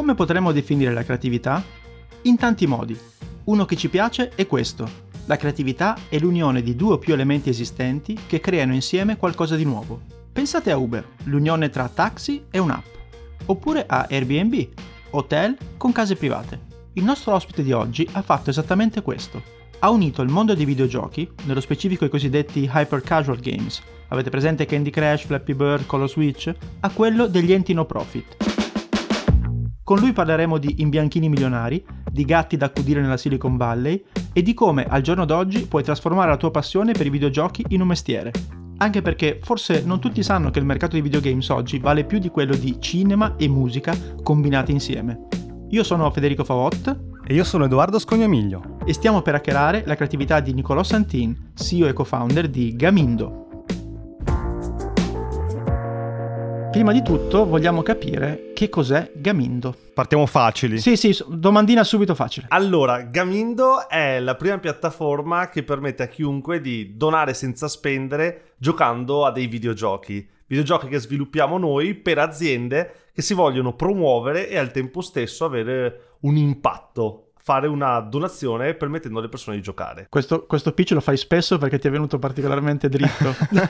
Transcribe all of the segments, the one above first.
Come potremmo definire la creatività? In tanti modi. Uno che ci piace è questo. La creatività è l'unione di due o più elementi esistenti che creano insieme qualcosa di nuovo. Pensate a Uber, l'unione tra taxi e un'app. Oppure a Airbnb, hotel con case private. Il nostro ospite di oggi ha fatto esattamente questo. Ha unito il mondo dei videogiochi, nello specifico i cosiddetti hyper casual games, avete presente Candy Crush, Flappy Bird, Color Switch, a quello degli enti no profit. Con lui parleremo di imbianchini milionari, di gatti da accudire nella Silicon Valley e di come al giorno d'oggi puoi trasformare la tua passione per i videogiochi in un mestiere. Anche perché forse non tutti sanno che il mercato dei videogames oggi vale più di quello di cinema e musica combinati insieme. Io sono Federico Favot. E io sono Edoardo Scognamiglio. E stiamo per hackerare la creatività di Nicolò Santin, CEO e co-founder di Gamindo, Prima di tutto vogliamo capire che cos'è Gamindo. Partiamo facili. Sì, sì, domandina subito facile. Allora, Gamindo è la prima piattaforma che permette a chiunque di donare senza spendere giocando a dei videogiochi. Videogiochi che sviluppiamo noi per aziende che si vogliono promuovere e al tempo stesso avere un impatto fare una donazione permettendo alle persone di giocare. Questo, questo pitch lo fai spesso perché ti è venuto particolarmente dritto. no.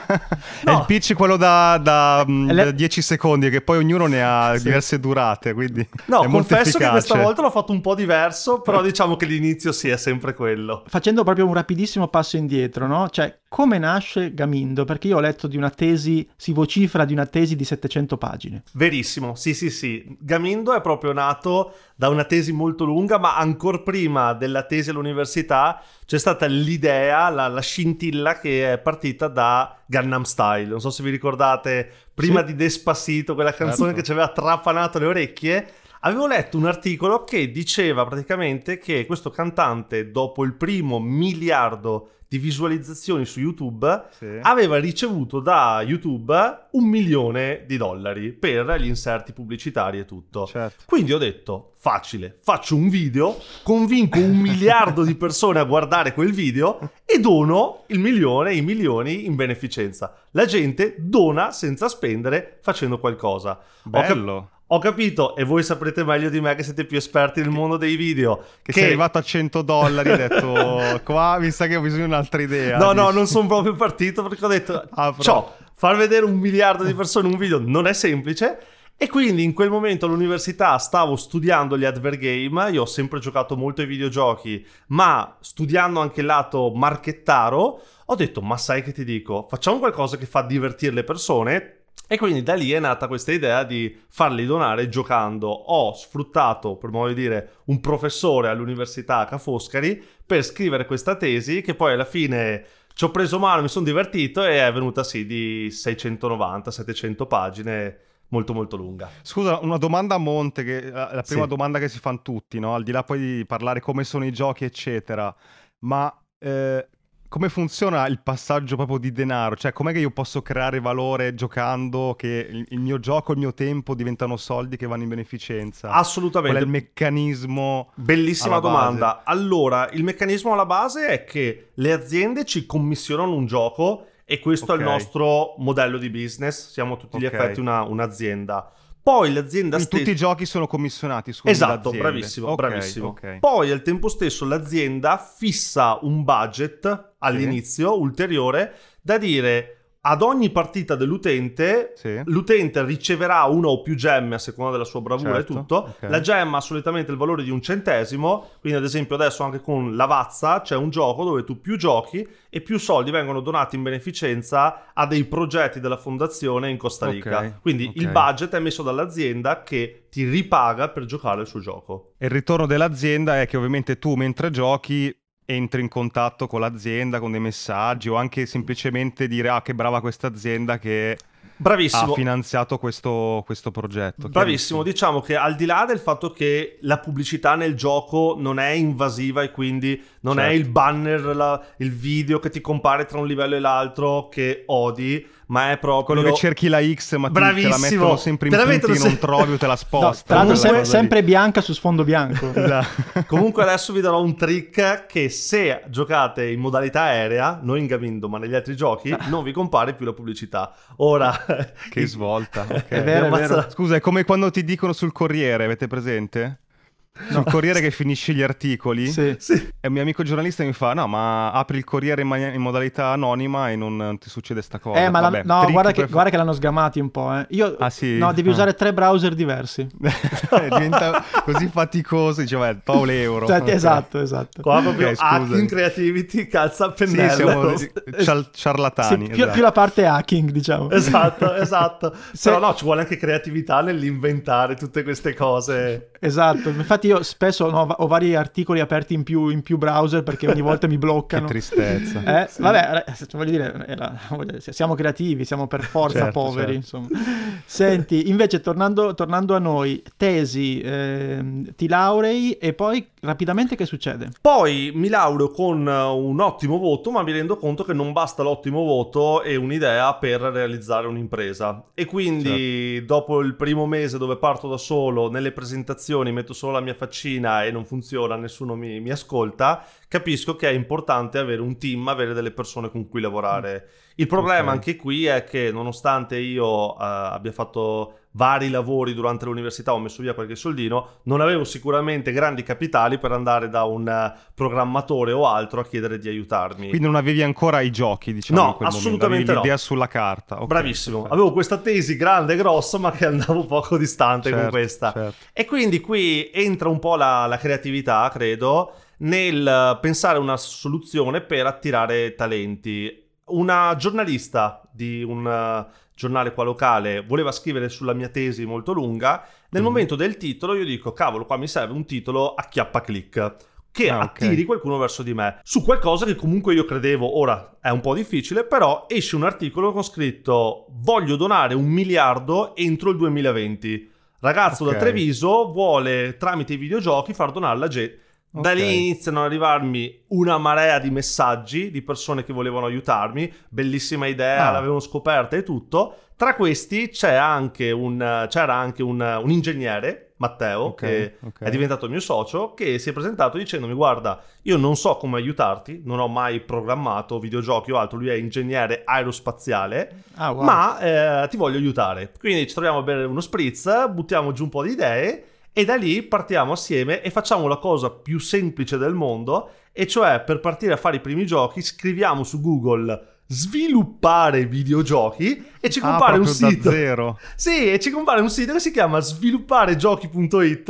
È il pitch quello da, da, mm, Le... da, 10 secondi, che poi ognuno ne ha sì. diverse durate, quindi No, confesso che questa volta l'ho fatto un po' diverso, però diciamo che l'inizio sì è sempre quello. Facendo proprio un rapidissimo passo indietro, no? Cioè, come nasce Gamindo? Perché io ho letto di una tesi, si vocifera di una tesi di 700 pagine. Verissimo, sì sì sì. Gamindo è proprio nato da una tesi molto lunga, ma ancora prima della tesi all'università c'è stata l'idea, la, la, scintilla che è partita da Gangnam Style. Non so se vi ricordate, prima sì. di Despacito, quella canzone certo. che ci aveva trapanato le orecchie. Avevo letto un articolo che diceva praticamente che questo cantante, dopo il primo miliardo di visualizzazioni su YouTube, sì. aveva ricevuto da YouTube un milione di dollari per gli inserti pubblicitari e tutto. Certo. Quindi ho detto, facile, faccio un video, convinco un miliardo di persone a guardare quel video e dono il milione, i milioni in beneficenza. La gente dona senza spendere facendo qualcosa. Bello. Ho, cap- ho capito, e voi saprete meglio di me che siete più esperti nel mondo dei video. Che, che... sei arrivato a 100 dollari, hai detto, qua mi sa che ho bisogno di un'altra idea. No, dici. no, non sono proprio partito perché ho detto, ah, ciao, far vedere un miliardo di persone un video non è semplice. E quindi in quel momento all'università stavo studiando gli advergame, io ho sempre giocato molto ai videogiochi, ma studiando anche il lato marchettaro, ho detto, ma sai che ti dico, facciamo qualcosa che fa divertire le persone, e quindi da lì è nata questa idea di farli donare giocando. Ho sfruttato, per modo di dire, un professore all'università Ca' Foscari per scrivere questa tesi che poi alla fine ci ho preso mano, mi sono divertito e è venuta sì di 690-700 pagine molto molto lunga. Scusa, una domanda a monte, che è la prima sì. domanda che si fanno tutti, no? al di là poi di parlare come sono i giochi eccetera, ma eh, come funziona il passaggio proprio di denaro? Cioè, com'è che io posso creare valore giocando che il, mio gioco, il mio tempo diventano soldi che vanno in beneficenza? Assolutamente. Qual è il meccanismo? Bellissima domanda. Allora, il meccanismo alla base è che le aziende ci commissionano un gioco e questo okay. è il nostro modello di business. Siamo a tutti gli okay. effetti una, un'azienda. Poi l'azienda stessa... Tutti i giochi sono commissionati su Esatto, bravissimo, okay, bravissimo. Okay. Poi al tempo stesso l'azienda fissa un budget all'inizio sì. ulteriore da dire ad ogni partita dell'utente, sì. l'utente riceverà una o più gemme a seconda della sua bravura certo, e tutto. Okay. La gemma ha solitamente il valore di un centesimo, quindi ad esempio adesso anche con Lavazza c'è un gioco dove tu più giochi e più soldi vengono donati in beneficenza a dei progetti della fondazione in Costa Rica. Okay, quindi okay. il budget è messo dall'azienda che ti ripaga per giocare il suo gioco. E il ritorno dell'azienda è che ovviamente tu mentre giochi entri in contatto con l'azienda con dei messaggi o anche semplicemente dire ah che brava questa azienda che Bravissimo. ha finanziato questo, questo progetto. Bravissimo, diciamo che al di là del fatto che la pubblicità nel gioco non è invasiva e quindi non certo. è il banner, la, il video che ti compare tra un livello e l'altro che odi, ma è proprio... Quello che cerchi la X ma ti, te la mettono sempre in punti che non trovi o te la sposta. No, l'altro sempre bianca su sfondo bianco. esatto. Comunque adesso vi darò un trick che se giocate in modalità aerea, non in Gamindo ma negli altri giochi, non vi compare più la pubblicità. Ora... che svolta. Okay. È vero, è vero. Scusa, è come quando ti dicono sul Corriere, avete presente? Sul Corriere che finisce gli articoli sì. Sì. e un mio amico giornalista mi fa no ma apri il Corriere in, man- in modalità anonima e non, non, ti succede sta cosa eh ma Vabbè, la, no guarda che, fa... guarda che, l'hanno sgamati un po' eh. io ah, sì? no devi ah. usare tre browser diversi diventa così faticoso diceva eh, Paolo euro cioè, okay. esatto esatto qua proprio okay, hacking creativity calza a pennello sì, siamo ciarlatani sì, più, esatto. più, la parte hacking diciamo esatto esatto Se... però no ci vuole anche creatività nell'inventare tutte queste cose esatto infatti io spesso no, ho vari articoli aperti in più, in più, browser perché ogni volta mi bloccano. che tristezza. Eh, sì. Vabbè, voglio dire, la, siamo creativi, siamo per forza certo, poveri. Certo. Senti, invece tornando, tornando, a noi, tesi, eh, ti laurei e poi rapidamente che succede? Poi mi laureo con un ottimo voto, ma mi rendo conto che non basta l'ottimo voto e un'idea per realizzare un'impresa. E quindi certo. dopo il primo mese dove parto da solo, nelle presentazioni metto solo la mia faccina e non funziona, nessuno mi, mi ascolta, capisco che è importante avere un team, avere delle persone con cui lavorare. Il problema okay. anche qui è che nonostante io uh, abbia fatto vari lavori durante l'università, ho messo via qualche soldino, non avevo sicuramente grandi capitali per andare da un uh, programmatore o altro a chiedere di aiutarmi. Quindi non avevi ancora i giochi, diciamo, no, assolutamente momento, l'idea sulla carta. Okay, Bravissimo, perfetto. avevo questa tesi grande e grossa ma che andavo poco distante certo, con questa. Certo. E quindi qui entra un po' la, la creatività, credo, nel pensare una soluzione per attirare talenti. Una giornalista di un giornale qua locale voleva scrivere sulla mia tesi molto lunga. Nel mm. momento del titolo io dico, cavolo, qua mi serve un titolo a chiappa click che ah, attiri okay. qualcuno verso di me su qualcosa che comunque io credevo ora è un po' difficile però esce un articolo con scritto voglio donare un miliardo entro il 2020 ragazzo okay. da Treviso vuole tramite i videogiochi far donare alla gente Okay. Da lì iniziano ad arrivarmi una marea di messaggi di persone che volevano aiutarmi. Bellissima idea, ah. l'avevano scoperta e tutto. Tra questi anche un, c'era anche un, un ingegnere, Matteo, okay, che okay. è diventato il mio socio, che si è presentato dicendomi: Guarda, io non so come aiutarti, non ho mai programmato videogiochi o altro. Lui è ingegnere aerospaziale, ah, wow. ma eh, ti voglio aiutare. Quindi ci troviamo a bere uno spritz, buttiamo giù un po' di idee e da lì partiamo assieme e facciamo la cosa più semplice del mondo, e cioè per partire a fare i primi giochi scriviamo su Google sviluppare videogiochi e ci ah, compare ah, un sito. Zero. Sì, e ci compare un sito che si chiama svilupparegiochi.it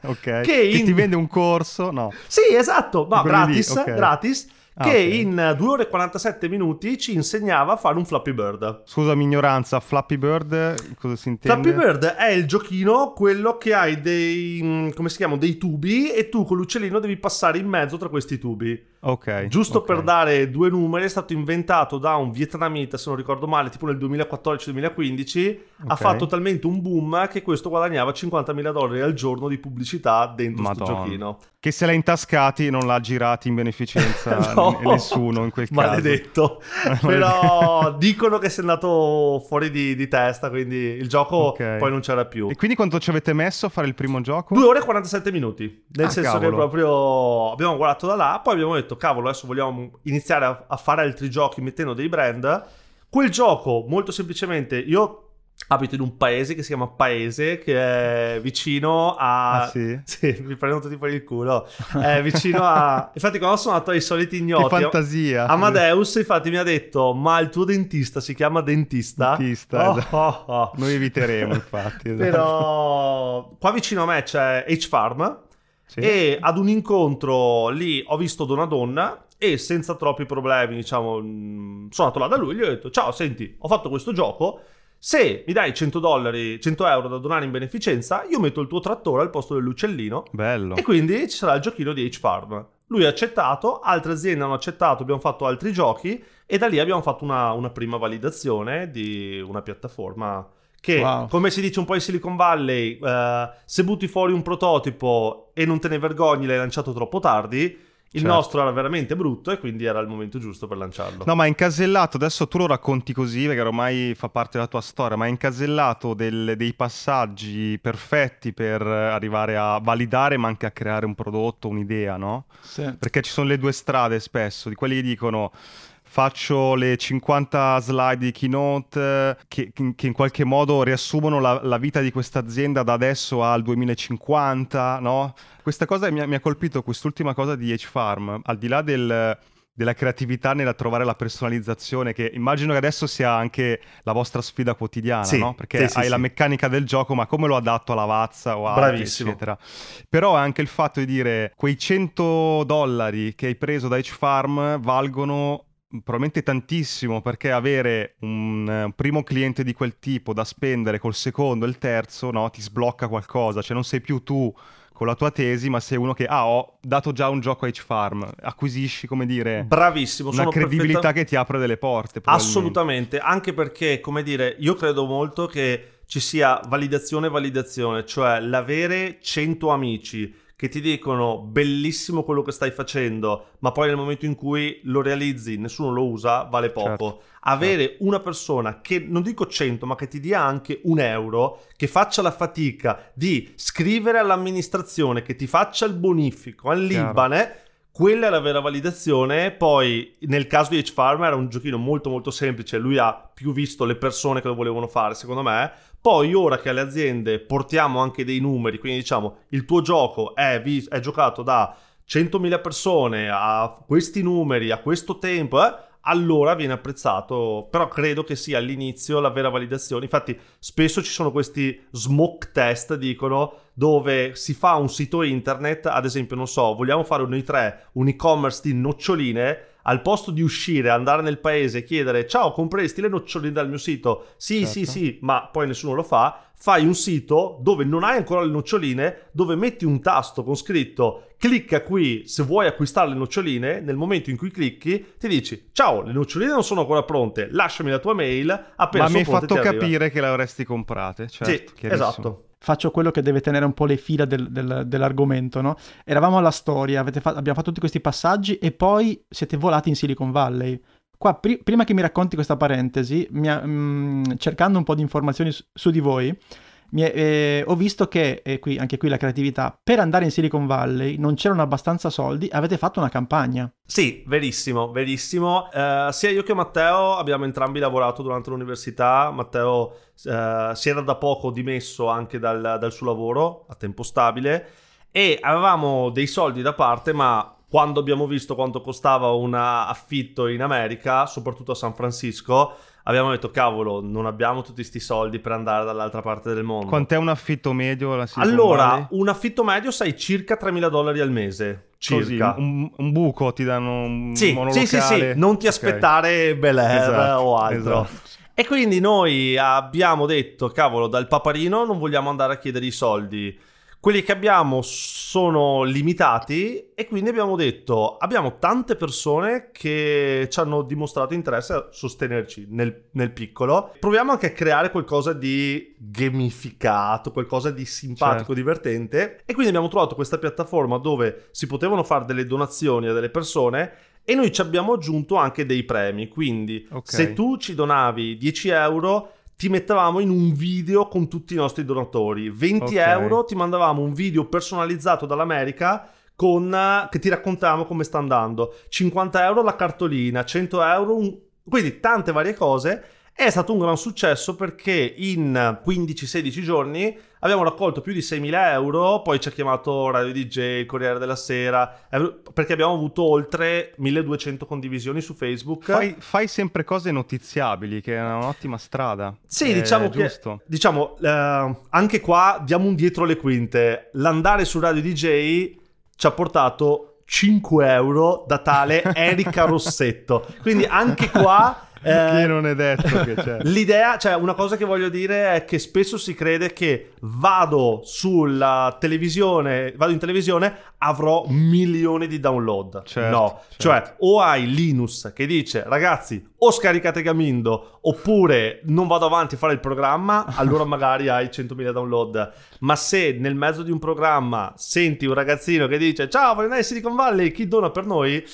ok. Che, in... che, ti vende un corso, no? Sì, esatto, ma gratis, okay. gratis Ah, che okay. in 2 ore e 47 minuti ci insegnava a fare un Flappy Bird. Scusami ignoranza, Flappy Bird cosa si intende? Flappy Bird è il giochino, quello che hai dei, mm, come si chiamano, dei tubi e tu con l'uccellino devi passare in mezzo tra questi tubi. Ok. Giusto okay. per dare due numeri, è stato inventato da un vietnamita, se non ricordo male, tipo nel 2014-2015. Okay. Ha fatto talmente un boom che questo guadagnava 50.000 dollari al giorno di pubblicità dentro questo giochino. Che se l'ha intascati non l'ha girati in beneficenza no, nessuno in quel caso. Maledetto. Però dicono che sia andato fuori di, di testa, quindi il gioco okay. poi non c'era più. E quindi quanto ci avete messo a fare il primo gioco? 2 ore e 47 minuti. Nel ah, senso cavolo. che proprio abbiamo guardato da là, poi abbiamo detto, cavolo, adesso vogliamo iniziare a, a fare altri giochi mettendo dei brand. Quel gioco, molto semplicemente, io abito in un paese che si chiama Paese, che è vicino a... Ah, sì? Sì, mi prendo tutti per il culo. È vicino a... infatti quando sono andato ai soliti ignoti... Che fantasia! Amadeus infatti mi ha detto, ma il tuo dentista si chiama dentista? Dentista, oh, esatto. oh, oh. Noi eviteremo infatti. Esatto. Però qua vicino a me c'è H-Farm sì. e ad un incontro lì ho visto una donna e senza troppi problemi, diciamo, mm, sono andato là da lui e gli ho detto, ciao, senti, ho fatto questo gioco se mi dai 100 dollari, 100 euro da donare in beneficenza, io metto il tuo trattore al posto dell'uccellino. Bello. E quindi ci sarà il giochino di H-Farm. Lui ha accettato, altre aziende hanno accettato, abbiamo fatto altri giochi e da lì abbiamo fatto una, una prima validazione di una piattaforma che, wow. come si dice un po' in Silicon Valley, uh, se butti fuori un prototipo e non te ne vergogni l'hai lanciato troppo tardi, Il Certo. nostro era veramente brutto e quindi era il momento giusto per lanciarlo. No, ma è incasellato, adesso tu lo racconti così perché ormai fa parte della tua storia, ma è incasellato del- dei passaggi perfetti per arrivare a validare ma anche a creare un prodotto, un'idea, no? Sì. Perché ci sono le due strade spesso, di quelli che dicono faccio le 50 slide di keynote eh, che, che in qualche modo riassumono la, la vita di questa azienda da adesso al 2050, no? Questa cosa mi ha, mi ha colpito, quest'ultima cosa di H-Farm, al di là del- della creatività nel trovare la personalizzazione, che immagino che adesso sia anche la vostra sfida quotidiana, Sì, no? Perché sì, sì, hai la sì. meccanica del gioco, ma come lo adatto alla Vazza o a eccetera. Però anche il fatto di dire quei 100 dollari che hai preso da H-Farm valgono probabilmente tantissimo perché avere un eh, primo cliente di quel tipo da spendere col secondo e il terzo no, ti sblocca qualcosa, cioè non sei più tu con la tua tesi, ma sei uno che ah, ho dato già un gioco a H-Farm, acquisisci, come dire, Bravissimo, una credibilità perfetta- che ti apre delle porte. Assolutamente, anche perché, come dire, io credo molto che ci sia validazione e validazione, cioè l'avere 100 amici che ti dicono bellissimo quello che stai facendo, ma poi nel momento in cui lo realizzi nessuno lo usa, vale poco. Certo, Avere una persona che non dico 100, ma che ti dia anche un euro, che faccia la fatica di scrivere all'amministrazione, che ti faccia il bonifico al Chiaro. Libane, quella è la vera validazione. Poi, nel caso di H-Farm, era un giochino molto, molto semplice. Lui ha più visto le persone che lo volevano fare, secondo me. Poi, ora che alle aziende portiamo anche dei numeri, quindi diciamo il tuo gioco è, vis- è giocato da 100.000 persone a questi numeri, a questo tempo, eh, allora viene apprezzato. Però credo che sia all'inizio la vera validazione. Infatti, spesso ci sono questi smoke test, dicono, dove si fa un sito internet, ad esempio, non so, vogliamo fare noi tre un e-commerce di noccioline. Al posto di uscire, andare nel paese e chiedere ciao, compresti le noccioline dal mio sito? Sì, Certo. sì, sì, ma poi nessuno lo fa. Fai un sito dove non hai ancora le noccioline, dove metti un tasto con scritto clicca qui se vuoi acquistare le noccioline. Nel momento in cui clicchi, ti dici ciao, le noccioline non sono ancora pronte, lasciami la tua mail. Appena Ma mi sono hai pronte fatto ti arriva." capire che le avresti comprate, certo, Sì, esatto. Faccio quello che deve tenere un po' le fila del- del- dell'argomento, no? Eravamo alla storia, fa- abbiamo fatto tutti questi passaggi e poi siete volati in Silicon Valley. Qua, pri- prima che mi racconti questa parentesi, mi ha- mm, cercando un po' di informazioni su, su di voi, è- eh, ho visto che, e qui, anche qui la creatività, per andare in Silicon Valley non c'erano abbastanza soldi, avete fatto una campagna. Sì, verissimo, verissimo. Eh, sia io che Matteo abbiamo entrambi lavorato durante l'università. Matteo eh, si era da poco dimesso anche dal, dal suo lavoro a tempo stabile e avevamo dei soldi da parte, ma quando abbiamo visto quanto costava un affitto in America, soprattutto a San Francisco, abbiamo detto cavolo, non abbiamo tutti questi soldi per andare dall'altra parte del mondo. Quant'è un affitto medio? Silicon allora, Valley? un affitto medio sai circa 3.000 dollari al mese. Così, Circa. un, un buco ti danno un Sì, monolocale. sì, sì, sì, non ti aspettare Bel Air Esatto, o altro. esatto. E quindi noi abbiamo detto, cavolo, dal paparino non vogliamo andare a chiedere i soldi. Quelli che abbiamo sono limitati e quindi abbiamo detto, abbiamo tante persone che ci hanno dimostrato interesse a sostenerci nel, nel piccolo. Proviamo anche a creare qualcosa di gamificato, qualcosa di simpatico, Certo. divertente. E quindi abbiamo trovato questa piattaforma dove si potevano fare delle donazioni a delle persone e noi ci abbiamo aggiunto anche dei premi. Quindi Ok. se tu ci donavi 10 euro, ti mettevamo in un video con tutti i nostri donatori. 20 Ok. euro ti mandavamo un video personalizzato dall'America con, eh, che ti raccontavamo come sta andando. 50 euro la cartolina, 100 euro, un- quindi tante varie cose. È stato un gran successo perché in 15-16 giorni abbiamo raccolto più di 6.000 euro, poi ci ha chiamato Radio DJ, il Corriere della Sera, perché abbiamo avuto oltre 1.200 condivisioni su Facebook. Fai, fai sempre cose notiziabili, che è un'ottima strada. Sì, È diciamo che giusto. diciamo eh, anche qua diamo un dietro le quinte. L'andare su Radio DJ ci ha portato 5 euro da tale Erika Rossetto. Quindi anche qua Eh, non è detto che c'è. L'idea, cioè una cosa che voglio dire è che spesso si crede che vado sulla televisione, vado in televisione, avrò milioni di download. Certo, no, certo. cioè o hai Linus che dice ragazzi o scaricate Gamindo oppure non vado avanti a fare il programma, allora magari hai 100.000 download. Ma se nel mezzo di un programma senti un ragazzino che dice ciao, voglio andare in Silicon Valley, chi dona per noi?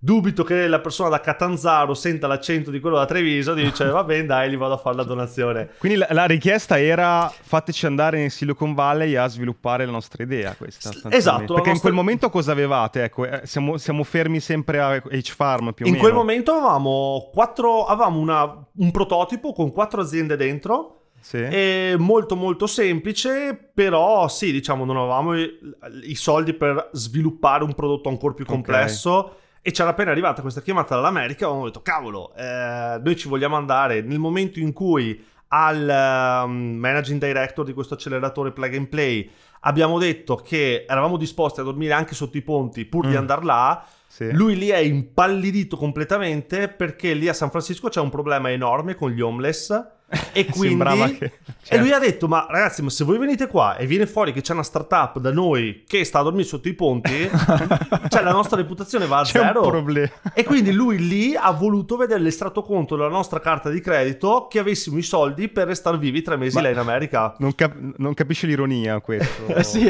Dubito che la persona da Catanzaro senta l'accento di quello da Treviso e dice va bene dai, gli vado a fare la donazione. Quindi la, la richiesta era fateci andare in Silicon Valley a sviluppare la nostra idea questa. Esatto, Perché in nostra- quel momento cosa avevate? Ecco, eh, siamo, siamo fermi sempre a H-Farm più o In meno. quel momento avevamo, quattro, avevamo una- un prototipo con quattro aziende dentro Sì. È molto molto semplice, però sì, diciamo, non avevamo i, i soldi per sviluppare un prodotto ancora più complesso. E c'era appena arrivata questa chiamata dall'America, avevamo detto, cavolo, eh, noi ci vogliamo andare nel momento in cui al ehm, managing director di questo acceleratore plug and play abbiamo detto che eravamo disposti a dormire anche sotto i ponti pur di Mm. andare là. Sì. Lui lì è impallidito completamente perché lì a San Francisco c'è un problema enorme con gli homeless e quindi che... e certo. lui ha detto ma ragazzi ma se voi venite qua e viene fuori che c'è una startup da noi che sta a dormire sotto i ponti cioè la nostra reputazione va a C'è un zero problema. e quindi lui lì ha voluto vedere l'estratto conto della nostra carta di credito che avessimo i soldi per restare vivi tre mesi Ma- là in America Non, cap- non capisce l'ironia questo. Sì,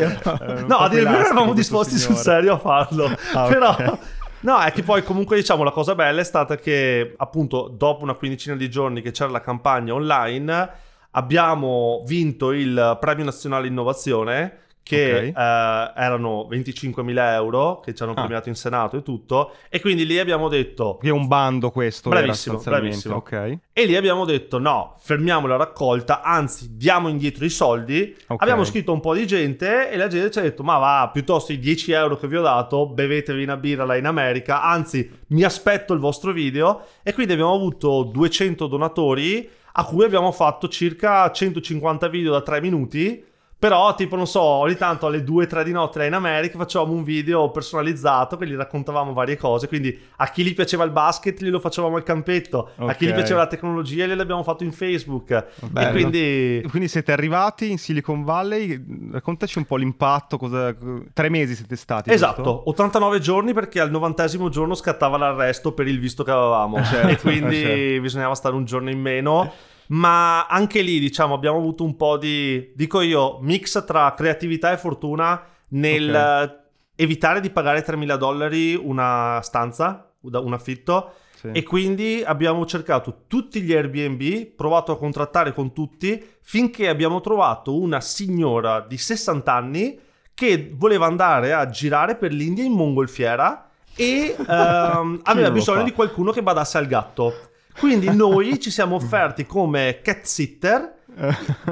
No, a dire il vero eravamo disposti sul serio a farlo. Ah. Però... No, è che poi comunque diciamo la cosa bella è stata che appunto dopo una quindicina di giorni che c'era la campagna online abbiamo vinto il Premio Nazionale Innovazione che Ok. eh, erano 25.000 euro che ci hanno Ah. premiato in Senato e tutto e quindi lì abbiamo detto Che è un bando questo, Bravissimo, bravissimo. Ok. e lì abbiamo detto no, fermiamo la raccolta, anzi diamo indietro i soldi. Ok. Abbiamo scritto un po' di gente e la gente ci ha detto ma va, piuttosto i 10 euro che vi ho dato, bevetevi una birra là in America, anzi mi aspetto il vostro video. E quindi abbiamo avuto 200 donatori a cui abbiamo fatto circa 150 video da 3 minuti. Però, tipo, non so, ogni tanto alle 2-3 di notte là in America facevamo un video personalizzato che gli raccontavamo varie cose. Quindi a chi gli piaceva il basket glielo facevamo al campetto, a chi gli piaceva la tecnologia gliel'abbiamo fatto in Facebook. Bello. E quindi Quindi siete arrivati in Silicon Valley, raccontaci un po' l'impatto, cosa... tre mesi siete stati. Esatto, giusto? 89 giorni perché al novantesimo giorno scattava l'arresto per il visto che avevamo Certo, e quindi eh, certo. bisognava stare un giorno in meno. Ma anche lì, diciamo, abbiamo avuto un po' di, dico io, mix tra creatività e fortuna nel Ok. eh, evitare di pagare 3.000 dollari una stanza, un affitto. Sì. E quindi abbiamo cercato tutti gli Airbnb, provato a contrattare con tutti, finché abbiamo trovato una signora di 60 anni che voleva andare a girare per l'India in mongolfiera e ehm, aveva bisogno fa? di qualcuno che badasse al gatto. Quindi noi ci siamo offerti come cat sitter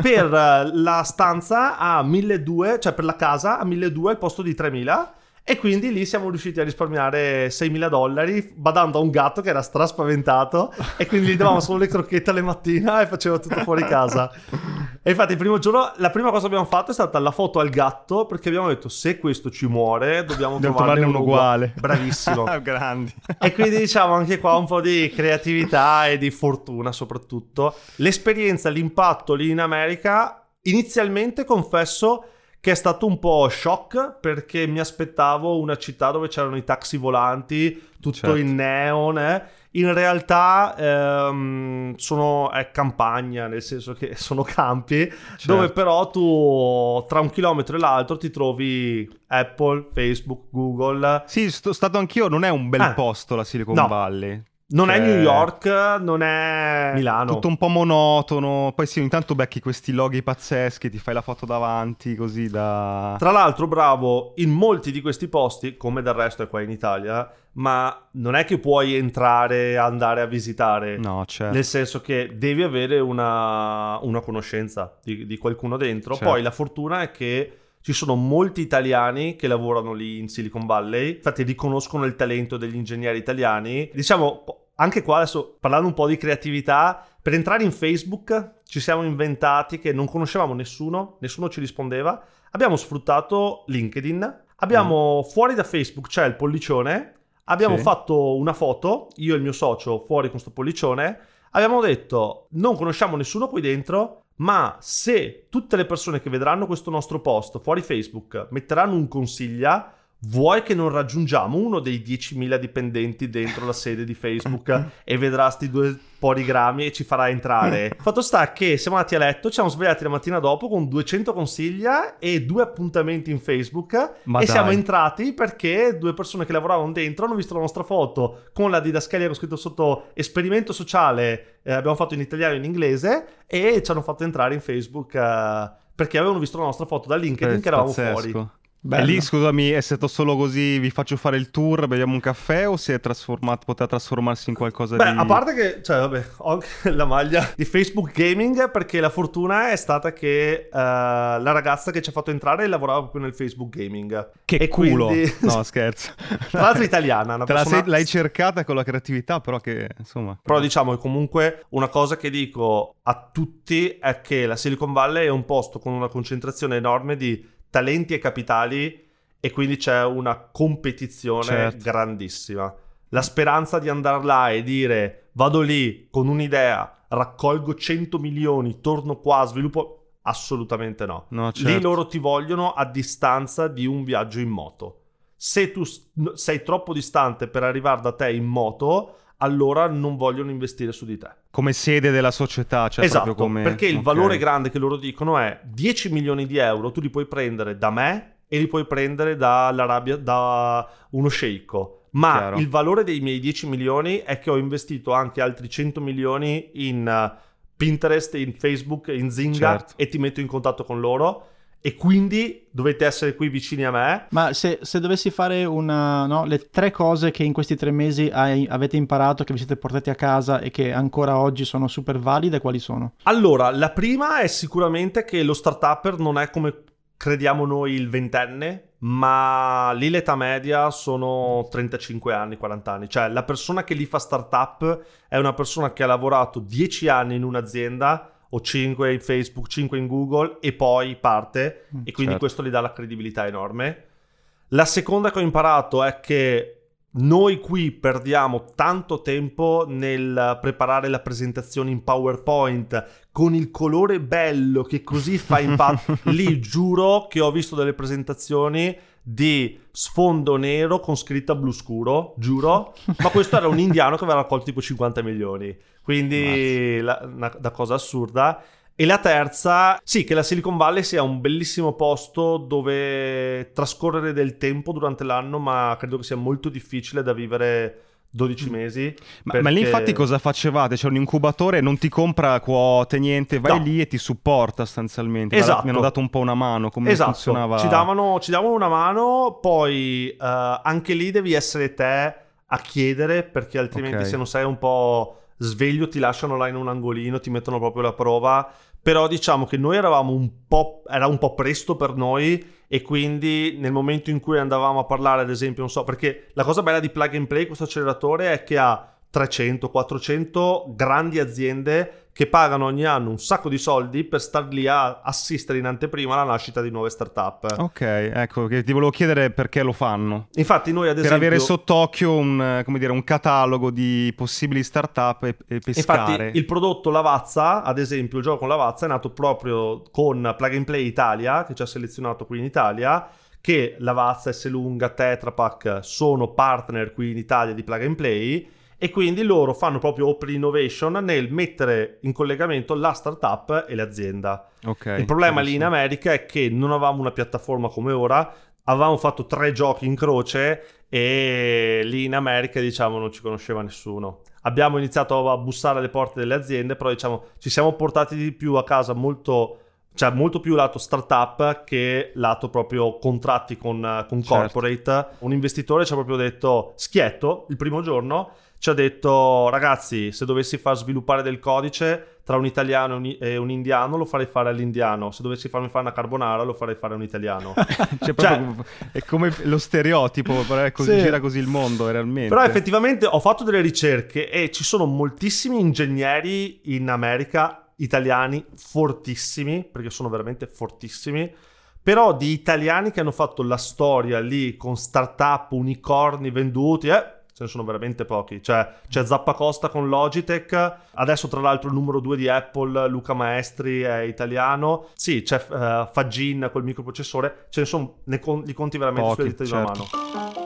per eh, la stanza a 1200, cioè per la casa a 1200 al posto di 3000. E quindi lì siamo riusciti a risparmiare 6.000 dollari badando a un gatto che era straspaventato e quindi gli davamo solo le crocchette alle mattine e faceva tutto fuori casa. E infatti il primo giorno la prima cosa che abbiamo fatto è stata la foto al gatto perché abbiamo detto se questo ci muore dobbiamo, trovarne trovarne uno uguale. Bravissimo. Grandi. E quindi diciamo anche qua un po' di creatività e di fortuna soprattutto. L'esperienza, l'impatto lì in America, inizialmente confesso che è stato un po' shock perché mi aspettavo una città dove c'erano i taxi volanti, tutto Certo. in neon. eh. In realtà ehm, sono, è campagna, nel senso che sono campi dove Certo. però tu tra un chilometro e l'altro ti trovi Apple, Facebook, Google. Sì, sto stato anch'io, non è un bel Ah. posto la Silicon No. Valley. Non è Cioè, New York, non è Milano. Tutto un po' monotono. Poi sì, ogni tanto becchi questi loghi pazzeschi, ti fai la foto davanti così da... Tra l'altro, bravo, in molti di questi posti, come del resto è qua in Italia, ma non è che puoi entrare e andare a visitare. No, certo. Nel senso che devi avere una, una conoscenza di, di qualcuno dentro. Certo. Poi la fortuna è che ci sono molti italiani che lavorano lì in Silicon Valley, infatti riconoscono il talento degli ingegneri italiani. Diciamo, anche qua adesso parlando un po' di creatività, per entrare in Facebook ci siamo inventati che non conoscevamo nessuno, nessuno ci rispondeva. Abbiamo sfruttato LinkedIn, abbiamo fuori da Facebook c'è il pollicione, abbiamo Sì. fatto una foto, io e il mio socio fuori con sto pollicione abbiamo detto non conosciamo nessuno qui dentro, ma se tutte le persone che vedranno questo nostro post fuori Facebook metteranno un consiglia, Vuoi che non raggiungiamo uno dei 10.000 dipendenti dentro la sede di Facebook e vedrà sti due porigrammi e ci farà entrare? Fatto sta che siamo andati a letto, ci siamo svegliati la mattina dopo con 200 consiglia e due appuntamenti in Facebook Ma e dai. siamo entrati perché due persone che lavoravano dentro hanno visto la nostra foto con la didascalia con scritto sotto esperimento sociale, eh, abbiamo fatto in italiano e in inglese e ci hanno fatto entrare in Facebook eh, perché avevano visto la nostra foto da LinkedIn che eravamo fuori. Bello. E lì, scusami, è stato solo così, vi faccio fare il tour, beviamo un caffè o si è trasformato, poteva trasformarsi in qualcosa Beh, di... a parte che, cioè, vabbè, ho la maglia di Facebook Gaming perché la fortuna è stata che uh, la ragazza che ci ha fatto entrare lavorava proprio nel Facebook Gaming. Che e culo! Quindi... No, scherzo. Tra l'altro italiana. Una persona... sei, l'hai cercata con la creatività, però che, insomma... Però diciamo che comunque una cosa che dico a tutti è che la Silicon Valley è un posto con una concentrazione enorme di talenti e capitali e quindi c'è una competizione certo. grandissima. La speranza di andare là e dire vado lì con un'idea, raccolgo 100 milioni, torno qua, sviluppo... Assolutamente no. no certo. Lì loro ti vogliono a distanza di un viaggio in moto. Se tu sei troppo distante per arrivare da te in moto, allora non vogliono investire su di te. Come sede della società, cioè esatto, come... perché il okay. valore grande che loro dicono è 10 milioni di euro, tu li puoi prendere da me e li puoi prendere dall'Arabia, da uno sceicco. Ma Chiaro. il valore dei miei 10 milioni è che ho investito anche altri 100 milioni in uh, Pinterest, in Facebook, in Zynga certo. e ti metto in contatto con loro e quindi dovete essere qui vicini a me. Ma se, se dovessi fare una, no, le tre cose che in questi tre mesi hai, avete imparato, che vi siete portati a casa e che ancora oggi sono super valide, quali sono? Allora, la prima è sicuramente che lo startupper non è come crediamo noi il ventenne, ma lì l'età media sono 35 anni, 40 anni. Cioè la persona che lì fa startup è una persona che ha lavorato 10 anni in un'azienda o 5 in Facebook, 5 in Google e poi parte mm, e quindi certo. questo gli dà la credibilità enorme. La seconda che ho imparato è che noi qui perdiamo tanto tempo nel preparare la presentazione in PowerPoint con il colore bello che così fa impatto. Lì giuro che ho visto delle presentazioni di sfondo nero con scritta blu scuro, giuro, ma questo era un indiano che aveva raccolto tipo 50 milioni. Quindi la, una, una cosa assurda. E la terza, sì, che la Silicon Valley sia un bellissimo posto dove trascorrere del tempo durante l'anno, ma credo che sia molto difficile da vivere 12 mm. mesi. Ma, perché... ma, lì infatti cosa facevate? C'è un incubatore, non ti compra quote, niente, vai no. lì e ti supporta sostanzialmente. Esatto. Mi hanno dato un po' una mano, come esatto. funzionava? Ci davano, ci davano una mano, poi uh, anche lì devi essere te a chiedere, perché altrimenti okay. se non sei un po' sveglio ti lasciano là in un angolino, ti mettono proprio la prova. Però diciamo che noi eravamo un po', era un po' presto per noi e quindi nel momento in cui andavamo a parlare, ad esempio, non so, perché la cosa bella di Plug and Play, questo acceleratore, è che ha 300, 400 grandi aziende che pagano ogni anno un sacco di soldi per star lì a assistere in anteprima alla nascita di nuove startup. Ok, ecco, ti volevo chiedere perché lo fanno. Infatti noi ad esempio... Per avere sott'occhio un, dire, un, catalogo di possibili startup e, e pescare. Infatti il prodotto Lavazza, ad esempio il gioco con Lavazza è nato proprio con Plug and Play Italia, che ci ha selezionato qui in Italia, che Lavazza, S Lunga, Tetra Pak sono partner qui in Italia di Plug and Play e quindi loro fanno proprio open innovation nel mettere in collegamento la startup e l'azienda. Okay, Il problema lì in America è che non avevamo una piattaforma come ora, avevamo fatto tre giochi in croce e lì in America diciamo non ci conosceva nessuno. Abbiamo iniziato a bussare alle porte delle aziende, però diciamo ci siamo portati di più a casa molto cioè molto più lato startup che lato proprio contratti con, con certo. corporate. Un investitore ci ha proprio detto schietto il primo giorno ci ha detto ragazzi se dovessi far sviluppare del codice tra un italiano e un, indiano lo farei fare all'indiano. Se dovessi farmi fare una carbonara lo farei fare a un italiano. Cioè, cioè, è come lo stereotipo così, sì. gira così il mondo realmente. Però effettivamente ho fatto delle ricerche e ci sono moltissimi ingegneri in America italiani fortissimi perché sono veramente fortissimi però di italiani che hanno fatto la storia lì con startup unicorni venduti eh, ce ne sono veramente pochi. Cioè, c'è Zappacosta con Logitech, adesso tra l'altro il numero 2 di Apple, Luca Maestri, è italiano. Sì, c'è uh, Fagin col microprocessore, ce ne sono, ne con- li conti veramente pochi, sulle dita certo. di una mano.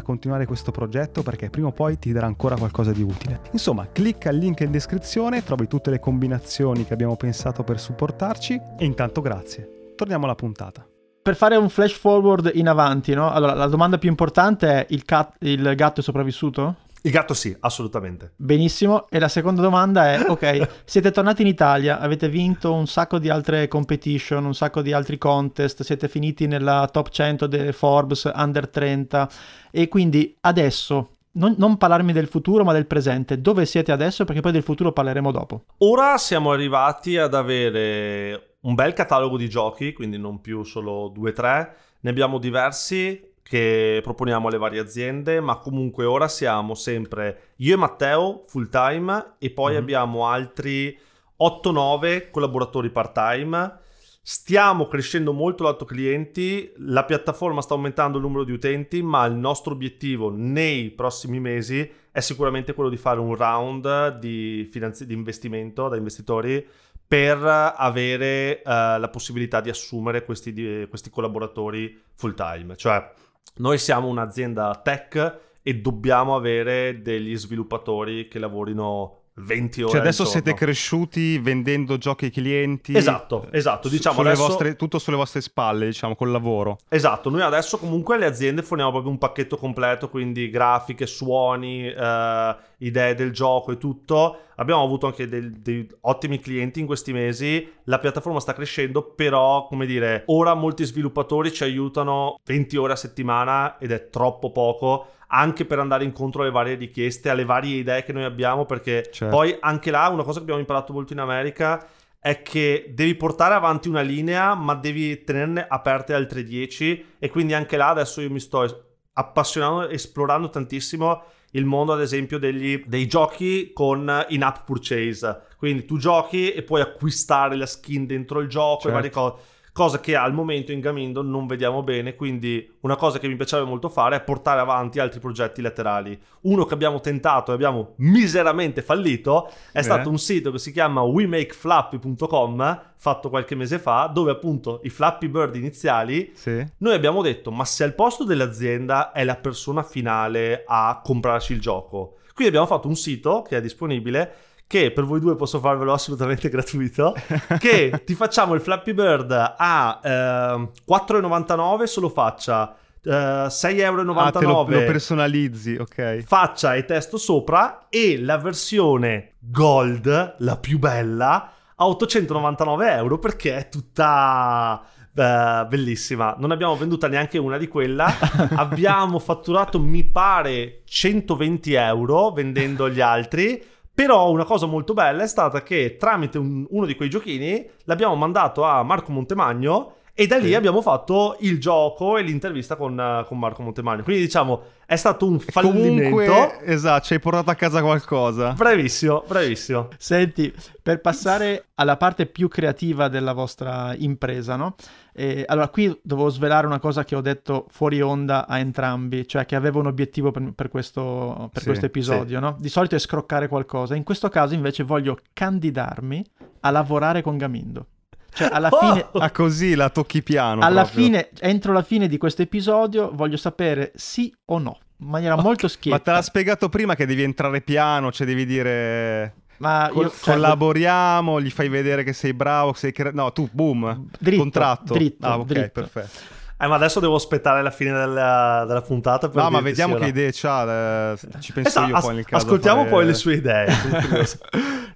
continuare questo progetto perché prima o poi ti darà ancora qualcosa di utile. Insomma, clicca il link in descrizione, trovi tutte le combinazioni che abbiamo pensato per supportarci e intanto grazie. Torniamo alla puntata. Per fare un flash forward in avanti, no? Allora, la domanda più importante è il, cat- il gatto è sopravvissuto? Il gatto sì, assolutamente. Benissimo. E la seconda domanda è, ok, siete tornati in Italia, avete vinto un sacco di altre competition, un sacco di altri contest, siete finiti nella top 100 delle Forbes Under 30 e quindi adesso non, non, parlarmi del futuro, ma del presente. Dove siete adesso? Perché poi del futuro parleremo dopo. Ora siamo arrivati ad avere un bel catalogo di giochi, quindi non più solo 2-3. Ne abbiamo diversi che proponiamo alle varie aziende, ma comunque ora siamo sempre io e Matteo full time e poi mm-hmm. abbiamo altri 8-9 collaboratori part time. Stiamo crescendo molto lato clienti, la piattaforma sta aumentando il numero di utenti, ma il nostro obiettivo nei prossimi mesi è sicuramente quello di fare un round di, finanzi- di investimento da investitori per avere uh, la possibilità di assumere questi, di, questi collaboratori full time. Cioè, noi siamo un'azienda tech e dobbiamo avere degli sviluppatori che lavorino 20 ore. Cioè adesso siete cresciuti vendendo giochi ai clienti. Esatto, esatto. Diciamo adesso... vostre, tutto sulle vostre spalle, diciamo, col lavoro. Esatto, noi adesso comunque alle aziende forniamo proprio un pacchetto completo, quindi grafiche, suoni, eh, idee del gioco e tutto. Abbiamo avuto anche dei ottimi clienti in questi mesi. La piattaforma sta crescendo, però, come dire, ora molti sviluppatori ci aiutano 20 ore a settimana ed è troppo poco anche per andare incontro alle varie richieste, alle varie idee che noi abbiamo, perché certo. poi anche là una cosa che abbiamo imparato molto in America è che devi portare avanti una linea, ma devi tenerne aperte altre 10 e quindi anche là adesso io mi sto appassionando, esplorando tantissimo il mondo ad esempio degli, dei giochi con in-app purchase. Quindi tu giochi e puoi acquistare la skin dentro il gioco certo. e varie cose cosa che al momento in Gamindo non vediamo bene, quindi una cosa che mi piacerebbe molto fare è portare avanti altri progetti laterali. Uno che abbiamo tentato e abbiamo miseramente fallito è eh. stato un sito che si chiama wemakeflappy.com fatto qualche mese fa, dove appunto i Flappy Bird iniziali, sì. noi abbiamo detto ma se al posto dell'azienda è la persona finale a comprarci il gioco. Quindi abbiamo fatto un sito che è disponibile che per voi due posso farvelo assolutamente gratuito, che ti facciamo il Flappy Bird a eh, 4,99 solo faccia. Uh, 6,99 ah, te lo, lo personalizzi, ok. Faccia e testo sopra e la versione gold, la più bella, a 899 euro perché è tutta uh, bellissima. Non abbiamo venduta neanche una di quella. abbiamo fatturato, mi pare, 120 euro vendendo gli altri. Però una cosa molto bella è stata che tramite un, uno di quei giochini l'abbiamo mandato a Marco Montemagno e da lì sì. abbiamo fatto il gioco e l'intervista con, con, Marco Montemagno. Quindi diciamo è stato un fallimento. Comunque, esatto, ci hai portato a casa qualcosa. Bravissimo, bravissimo. Senti, per passare alla parte più creativa della vostra impresa, no? E, allora, qui dovevo svelare una cosa che ho detto fuori onda a entrambi, cioè che avevo un obiettivo per, per questo, per sì, questo episodio, sì. no? Di solito è scroccare qualcosa, in questo caso invece voglio candidarmi a lavorare con Gamindo. Cioè, alla oh! fine... Ah, così la tocchi piano. Alla proprio. fine, entro la fine di questo episodio, voglio sapere sì o no, in maniera okay. molto schietta. Ma te l'ha spiegato prima che devi entrare piano, cioè devi dire... Ma Col- io, cioè, collaboriamo, gli fai vedere che sei bravo, sei cre- No, tu, boom, Dritto, contratto. dritto, ah, ok, dritto. perfetto. Eh, ma adesso devo aspettare la fine della, della puntata per No, ma vediamo che idee c'ha, eh, ci penso Esatto, io as- poi nel caso. ascoltiamo fare- poi le sue idee.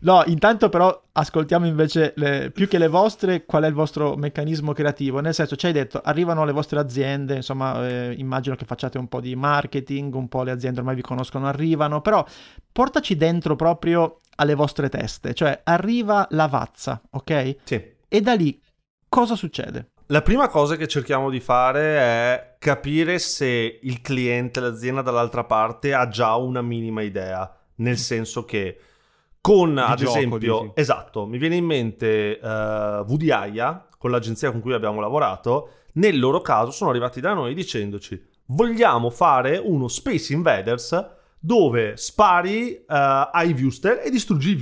No, intanto però ascoltiamo invece le- più che le vostre, qual è il vostro meccanismo creativo? Nel senso, ci hai detto, arrivano le vostre aziende, insomma, eh, immagino che facciate un po' di marketing, un po' le aziende ormai vi conoscono, arrivano, però portaci dentro proprio alle vostre teste, cioè arriva la vazza, ok? Sì. E da lì cosa succede? La prima cosa che cerchiamo di fare è capire se il cliente, l'azienda dall'altra parte ha già una minima idea, nel senso che con, ad gioco, esempio, dici. esatto, mi viene in mente uh, Woody Aya, con l'agenzia con cui abbiamo lavorato, nel loro caso sono arrivati da noi dicendoci vogliamo fare uno Space Invaders dove spari eh, ai viewster e distruggi i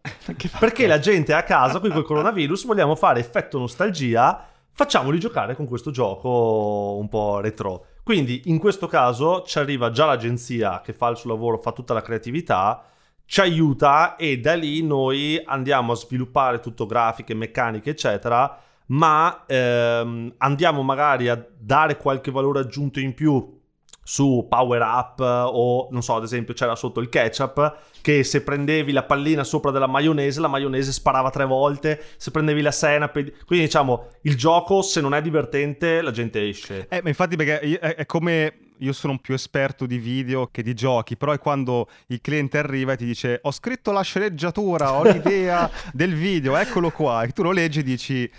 fa- Perché la gente è a casa qui col coronavirus, vogliamo fare effetto nostalgia, facciamoli giocare con questo gioco un po' retro. Quindi in questo caso ci arriva già l'agenzia che fa il suo lavoro, fa tutta la creatività, ci aiuta e da lì noi andiamo a sviluppare tutto grafiche, meccaniche, eccetera, ma ehm, andiamo magari a dare qualche valore aggiunto in più su power up o non so ad esempio c'era sotto il ketchup che se prendevi la pallina sopra della maionese la maionese sparava tre volte se prendevi la senape quindi diciamo il gioco se non è divertente la gente esce. Eh, ma infatti perché è come io sono più esperto di video che di giochi, però è quando il cliente arriva e ti dice ho scritto la sceneggiatura, ho l'idea del video, eccolo qua, e tu lo leggi e dici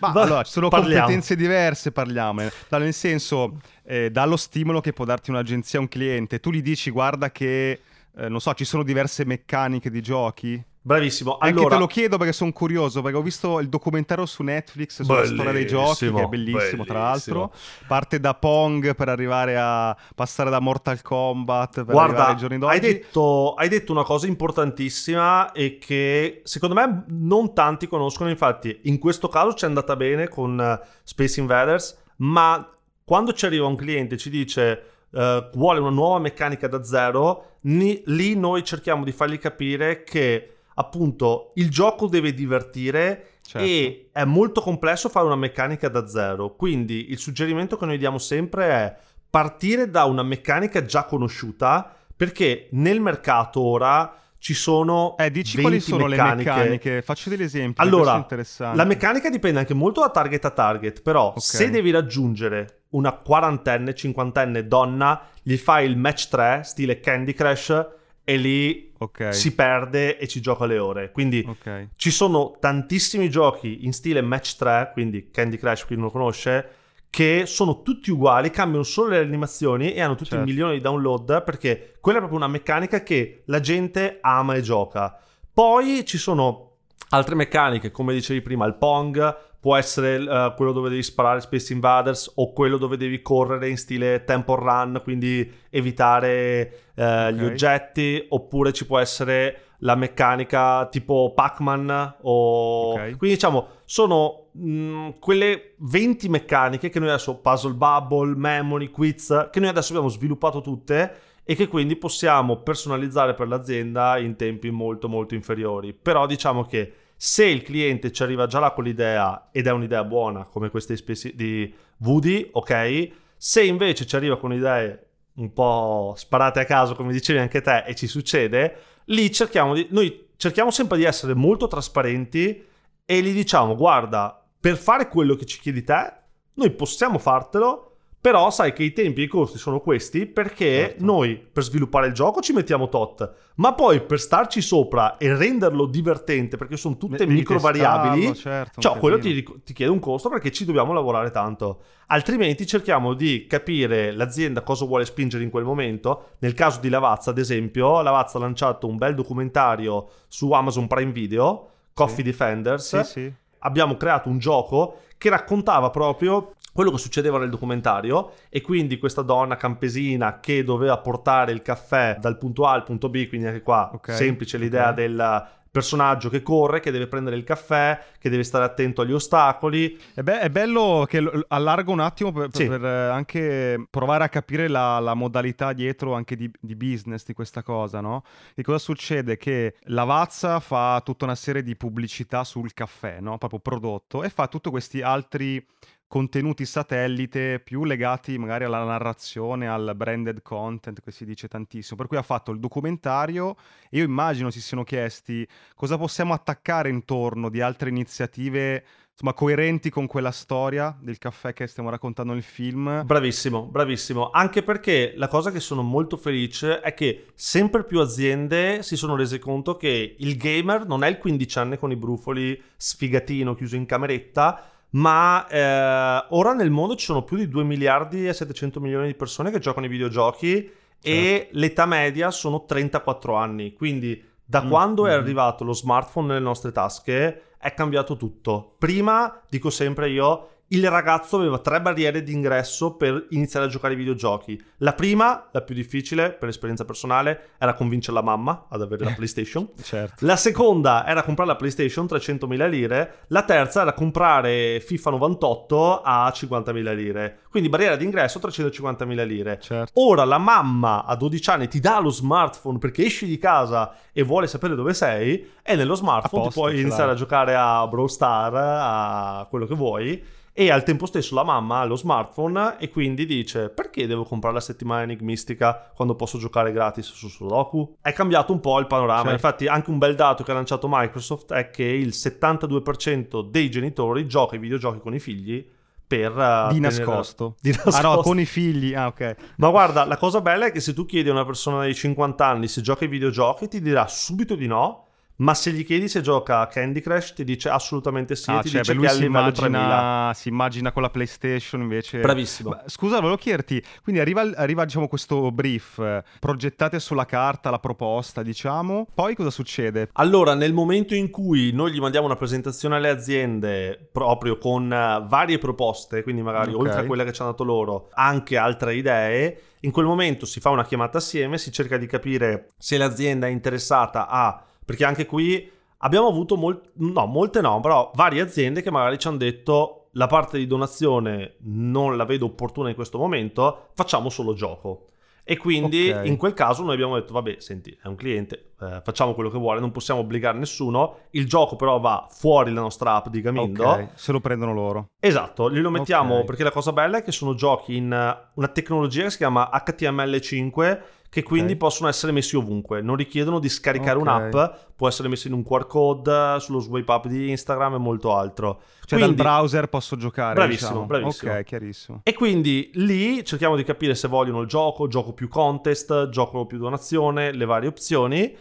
ma Va- allora ci sono parliamo." competenze diverse, parliamone. Nel senso, eh, dallo stimolo che può darti un'agenzia, un cliente, tu gli dici guarda che, eh, non so, ci sono diverse meccaniche di giochi. Bravissimo Anche allora te lo chiedo perché sono curioso, perché ho visto il documentario su Netflix sulla storia dei giochi, che è bellissimo, tra l'altro. Parte da Pong per arrivare a passare da Mortal Kombat per Guarda, ai giorni d'oggi. hai detto, hai detto una cosa importantissima e che secondo me non tanti conoscono. Infatti, in questo caso ci è andata bene con eh, Space Invaders, ma quando ci arriva un cliente e ci dice eh, vuole una nuova meccanica da zero, ni- lì noi cerchiamo di fargli capire che appunto il gioco deve divertire Certo. e è molto complesso fare una meccanica da zero. Quindi il suggerimento che noi diamo sempre è partire da una meccanica già conosciuta perché nel mercato ora ci sono Eh, dici 20 quali sono meccaniche. le meccaniche? Faccio degli esempi. Allora. La meccanica dipende anche molto da target a target, però Ok. se devi raggiungere una quarantenne, cinquantenne donna, gli fai il match 3 stile Candy Crush e lì Ok. si perde e ci gioca le ore. Quindi Ok. ci sono tantissimi giochi in stile match 3, quindi Candy Crush chi non lo conosce, che sono tutti uguali, cambiano solo le animazioni e hanno tutti Certo. milioni di download perché quella è proprio una meccanica che la gente ama e gioca. Poi ci sono altre meccaniche, come dicevi prima, il Pong può essere eh, quello dove devi sparare Space Invaders o quello dove devi correre in stile Temple Run, quindi evitare eh, gli Ok. oggetti, oppure ci può essere la meccanica tipo Pac-Man o... Ok. Quindi diciamo sono mh, quelle 20 meccaniche che noi adesso, Puzzle Bubble, Memory, Quiz, che noi adesso abbiamo sviluppato tutte e che quindi possiamo personalizzare per l'azienda in tempi molto molto inferiori. Però diciamo che se il cliente ci arriva già là con l'idea ed è un'idea buona come queste di Woody, ok? Se invece ci arriva con idee un po' sparate a caso, come dicevi anche te, e ci succede, lì cerchiamo di... Noi cerchiamo sempre di essere molto trasparenti e gli diciamo, guarda, per fare quello che ci chiedi te, noi possiamo fartelo, però sai che i tempi e i costi sono questi perché Certo. noi per sviluppare il gioco ci mettiamo tot, ma poi per starci sopra e renderlo divertente, perché sono tutte Devi micro variabili, certo, cioè quello ti, ti chiede un costo perché ci dobbiamo lavorare tanto. Altrimenti cerchiamo di capire l'azienda cosa vuole spingere in quel momento. Nel caso di Lavazza, ad esempio, Lavazza ha lanciato un bel documentario su Amazon Prime Video, Coffee Sì. Defenders. Sì, sì. Abbiamo creato un gioco che raccontava proprio quello che succedeva nel documentario e quindi questa donna campesina che doveva portare il caffè dal punto A al punto B, quindi anche qua Ok, semplice l'idea ok. del personaggio che corre, che deve prendere il caffè, che deve stare attento agli ostacoli. E beh, è bello che allargo un attimo per, sì. per eh, anche provare a capire la, la modalità dietro anche di, di, business di questa cosa, no? Che cosa succede? Che Lavazza fa tutta una serie di pubblicità sul caffè, no? Proprio prodotto, e fa tutti questi altri contenuti satellite più legati magari alla narrazione, al branded content che si dice tantissimo. Per cui ha fatto il documentario e io immagino si siano chiesti cosa possiamo attaccare intorno di altre iniziative insomma coerenti con quella storia del caffè che stiamo raccontando nel film. Bravissimo, bravissimo. Anche perché la cosa che sono molto felice è che sempre più aziende si sono rese conto che il gamer non è il 15 anni con i brufoli sfigatino chiuso in cameretta, ma eh, ora nel mondo ci sono più di 2 miliardi e 700 milioni di persone che giocano ai videogiochi certo. e l'età media sono 34 anni, quindi da mm, quando è mm. arrivato lo smartphone nelle nostre tasche è cambiato tutto. Prima, dico sempre io, il ragazzo aveva tre barriere di ingresso per iniziare a giocare ai videogiochi. La prima, la più difficile per esperienza personale, era convincere la mamma ad avere la PlayStation. certo. La seconda era comprare la PlayStation 300.000 lire. La terza era comprare FIFA 98 a 50.000 lire. Quindi barriera di ingresso 350.000 lire. Certo. Ora la mamma a 12 anni ti dà lo smartphone perché esci di casa e vuole sapere dove sei e nello smartphone posto, ti puoi iniziare a giocare a Brawl Star, a quello che vuoi e al tempo stesso la mamma ha lo smartphone e quindi dice perché devo comprare la settimana enigmistica quando posso giocare gratis su Sudoku? È cambiato un po' il panorama, certo. infatti anche un bel dato che ha lanciato Microsoft è che il 72% dei genitori gioca ai videogiochi con i figli per... Uh, di, nascosto. di nascosto. Ah no, con i figli, ah ok. Ma guarda, la cosa bella è che se tu chiedi a una persona di 50 anni se gioca ai videogiochi ti dirà subito di no ma se gli chiedi se gioca a Candy Crush, ti dice assolutamente sì. Ah, ti cioè, dice lui che si immagina, si immagina con la PlayStation invece. Bravissimo. Ma, scusa, volevo chiederti, quindi arriva, arriva diciamo, questo brief, eh, progettate sulla carta la proposta, diciamo, poi cosa succede? Allora, nel momento in cui noi gli mandiamo una presentazione alle aziende proprio con uh, varie proposte, quindi magari okay. oltre a quella che ci hanno dato loro, anche altre idee, in quel momento si fa una chiamata assieme, si cerca di capire se l'azienda è interessata a perché anche qui abbiamo avuto molt- no, molte no, però varie aziende che magari ci hanno detto la parte di donazione non la vedo opportuna in questo momento, facciamo solo gioco. E quindi okay. in quel caso noi abbiamo detto, vabbè, senti, è un cliente, eh, facciamo quello che vuole, non possiamo obbligare nessuno, il gioco però va fuori la nostra app di Gamindo. Ok, se lo prendono loro. Esatto, glielo mettiamo okay. perché la cosa bella è che sono giochi in una tecnologia che si chiama HTML5 che quindi okay. possono essere messi ovunque, non richiedono di scaricare okay. un'app, può essere messo in un QR code, sullo swipe up di Instagram e molto altro. Cioè quindi, dal browser posso giocare, bravissimo, diciamo. bravissimo. Ok, chiarissimo. E quindi lì cerchiamo di capire se vogliono il gioco, gioco più contest, gioco più donazione, le varie opzioni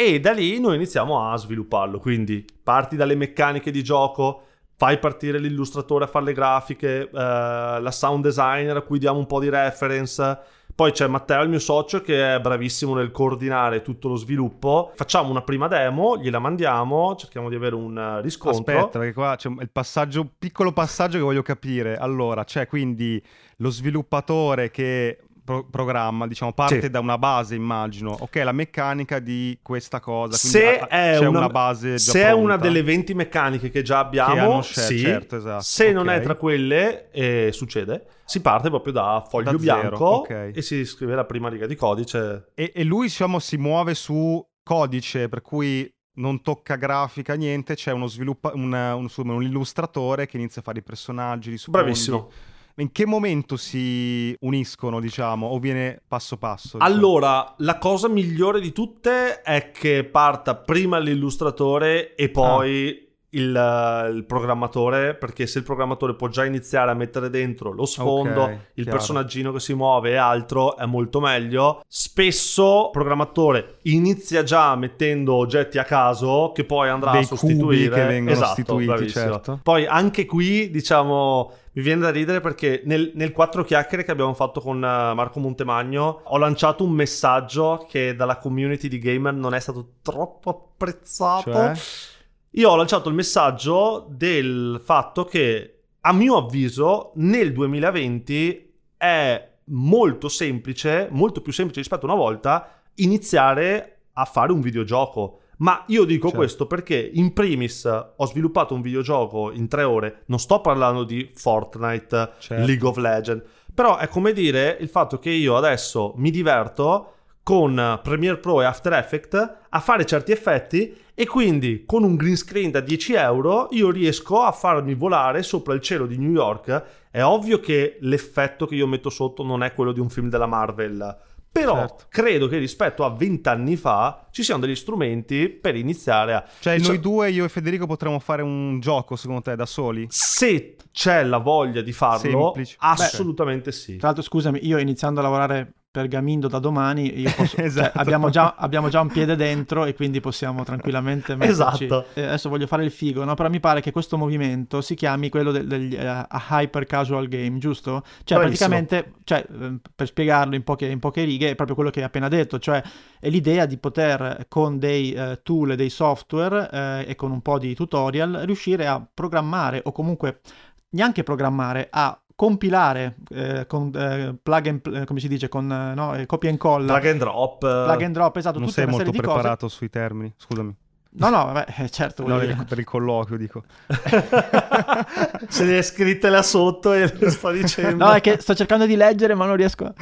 e da lì noi iniziamo a svilupparlo, quindi parti dalle meccaniche di gioco, fai partire l'illustratore a fare le grafiche, eh, la sound designer a cui diamo un po' di reference, poi c'è Matteo, il mio socio, che è bravissimo nel coordinare tutto lo sviluppo. Facciamo una prima demo, gliela mandiamo, cerchiamo di avere un eh, riscontro. Aspetta, perché qua c'è il passaggio, piccolo passaggio che voglio capire. Allora, c'è quindi lo sviluppatore che pro- programma, diciamo, parte sì. da una base, immagino. Ok, la meccanica di questa cosa. Se è una, una, base Se è una delle 20 meccaniche che già abbiamo, che sì. Certo, esatto. Se okay. non è tra quelle, eh, succede, si parte proprio da foglio da bianco okay. e si scrive la prima riga di codice. E, e lui, diciamo, si muove su codice, per cui non tocca grafica, niente, c'è uno sviluppa- un, un, un, illustratore che inizia a fare i personaggi, i Bravissimo in che momento si uniscono, diciamo, o viene passo passo? Diciamo? Allora, la cosa migliore di tutte è che parta prima l'illustratore e poi... Ah il, il, programmatore perché se il programmatore può già iniziare a mettere dentro lo sfondo, okay, il chiaro. personaggino che si muove e altro è molto meglio. Spesso il programmatore inizia già mettendo oggetti a caso che poi andrà Dei a sostituire. che vengono esatto, sostituiti, certo. Poi anche qui, diciamo, mi viene da ridere perché nel, nel quattro chiacchiere che abbiamo fatto con eh, Marco Montemagno ho lanciato un messaggio che dalla community di gamer non è stato troppo apprezzato. Cioè? Io ho lanciato il messaggio del fatto che, a mio avviso, nel 2020 è molto semplice, molto più semplice rispetto a una volta, iniziare a fare un videogioco. Ma io dico Certo. questo perché in primis ho sviluppato un videogioco in tre ore, non sto parlando di Fortnite, Certo. League of Legends, però è come dire il fatto che io adesso mi diverto con Premiere Pro e After Effects a fare certi effetti e quindi con un green screen da 10 euro io riesco a farmi volare sopra il cielo di New York. È ovvio che l'effetto che io metto sotto non è quello di un film della Marvel, però Certo. credo che rispetto a 20 anni fa ci siano degli strumenti per iniziare a... Cioè, Diciamo- noi due, io e Federico, potremmo fare un gioco, secondo te, da soli? Se c'è la voglia di farlo, Semplice. assolutamente sì. Tra l'altro, scusami, io iniziando a lavorare per Gamindo da domani, posso, cioè, Esatto. abbiamo, già, abbiamo già un piede dentro e quindi possiamo tranquillamente metterci. Esatto. Eh, adesso voglio fare il figo, no? però mi pare che questo movimento si chiami quello del- degli eh, a hyper casual game, giusto? Cioè, Bravissimo. praticamente, cioè, ehm, per spiegarlo in poche, in poche righe, è proprio quello che hai appena detto, cioè è l'idea di poter con dei eh, tool e dei software eh, e con un po' di tutorial riuscire a programmare o comunque neanche programmare, a compilare eh, con eh, plug and pl- eh, come si dice con eh, no, eh, copia e incolla Drag and drop. plug and drop esatto non tutta sei una molto serie di cose preparato sui termini, scusami. No no vabbè eh, certo No, dire. per il colloquio, dico. Se le hai scritte là sotto e le sto dicendo. No, è che sto cercando di leggere, ma non riesco. a-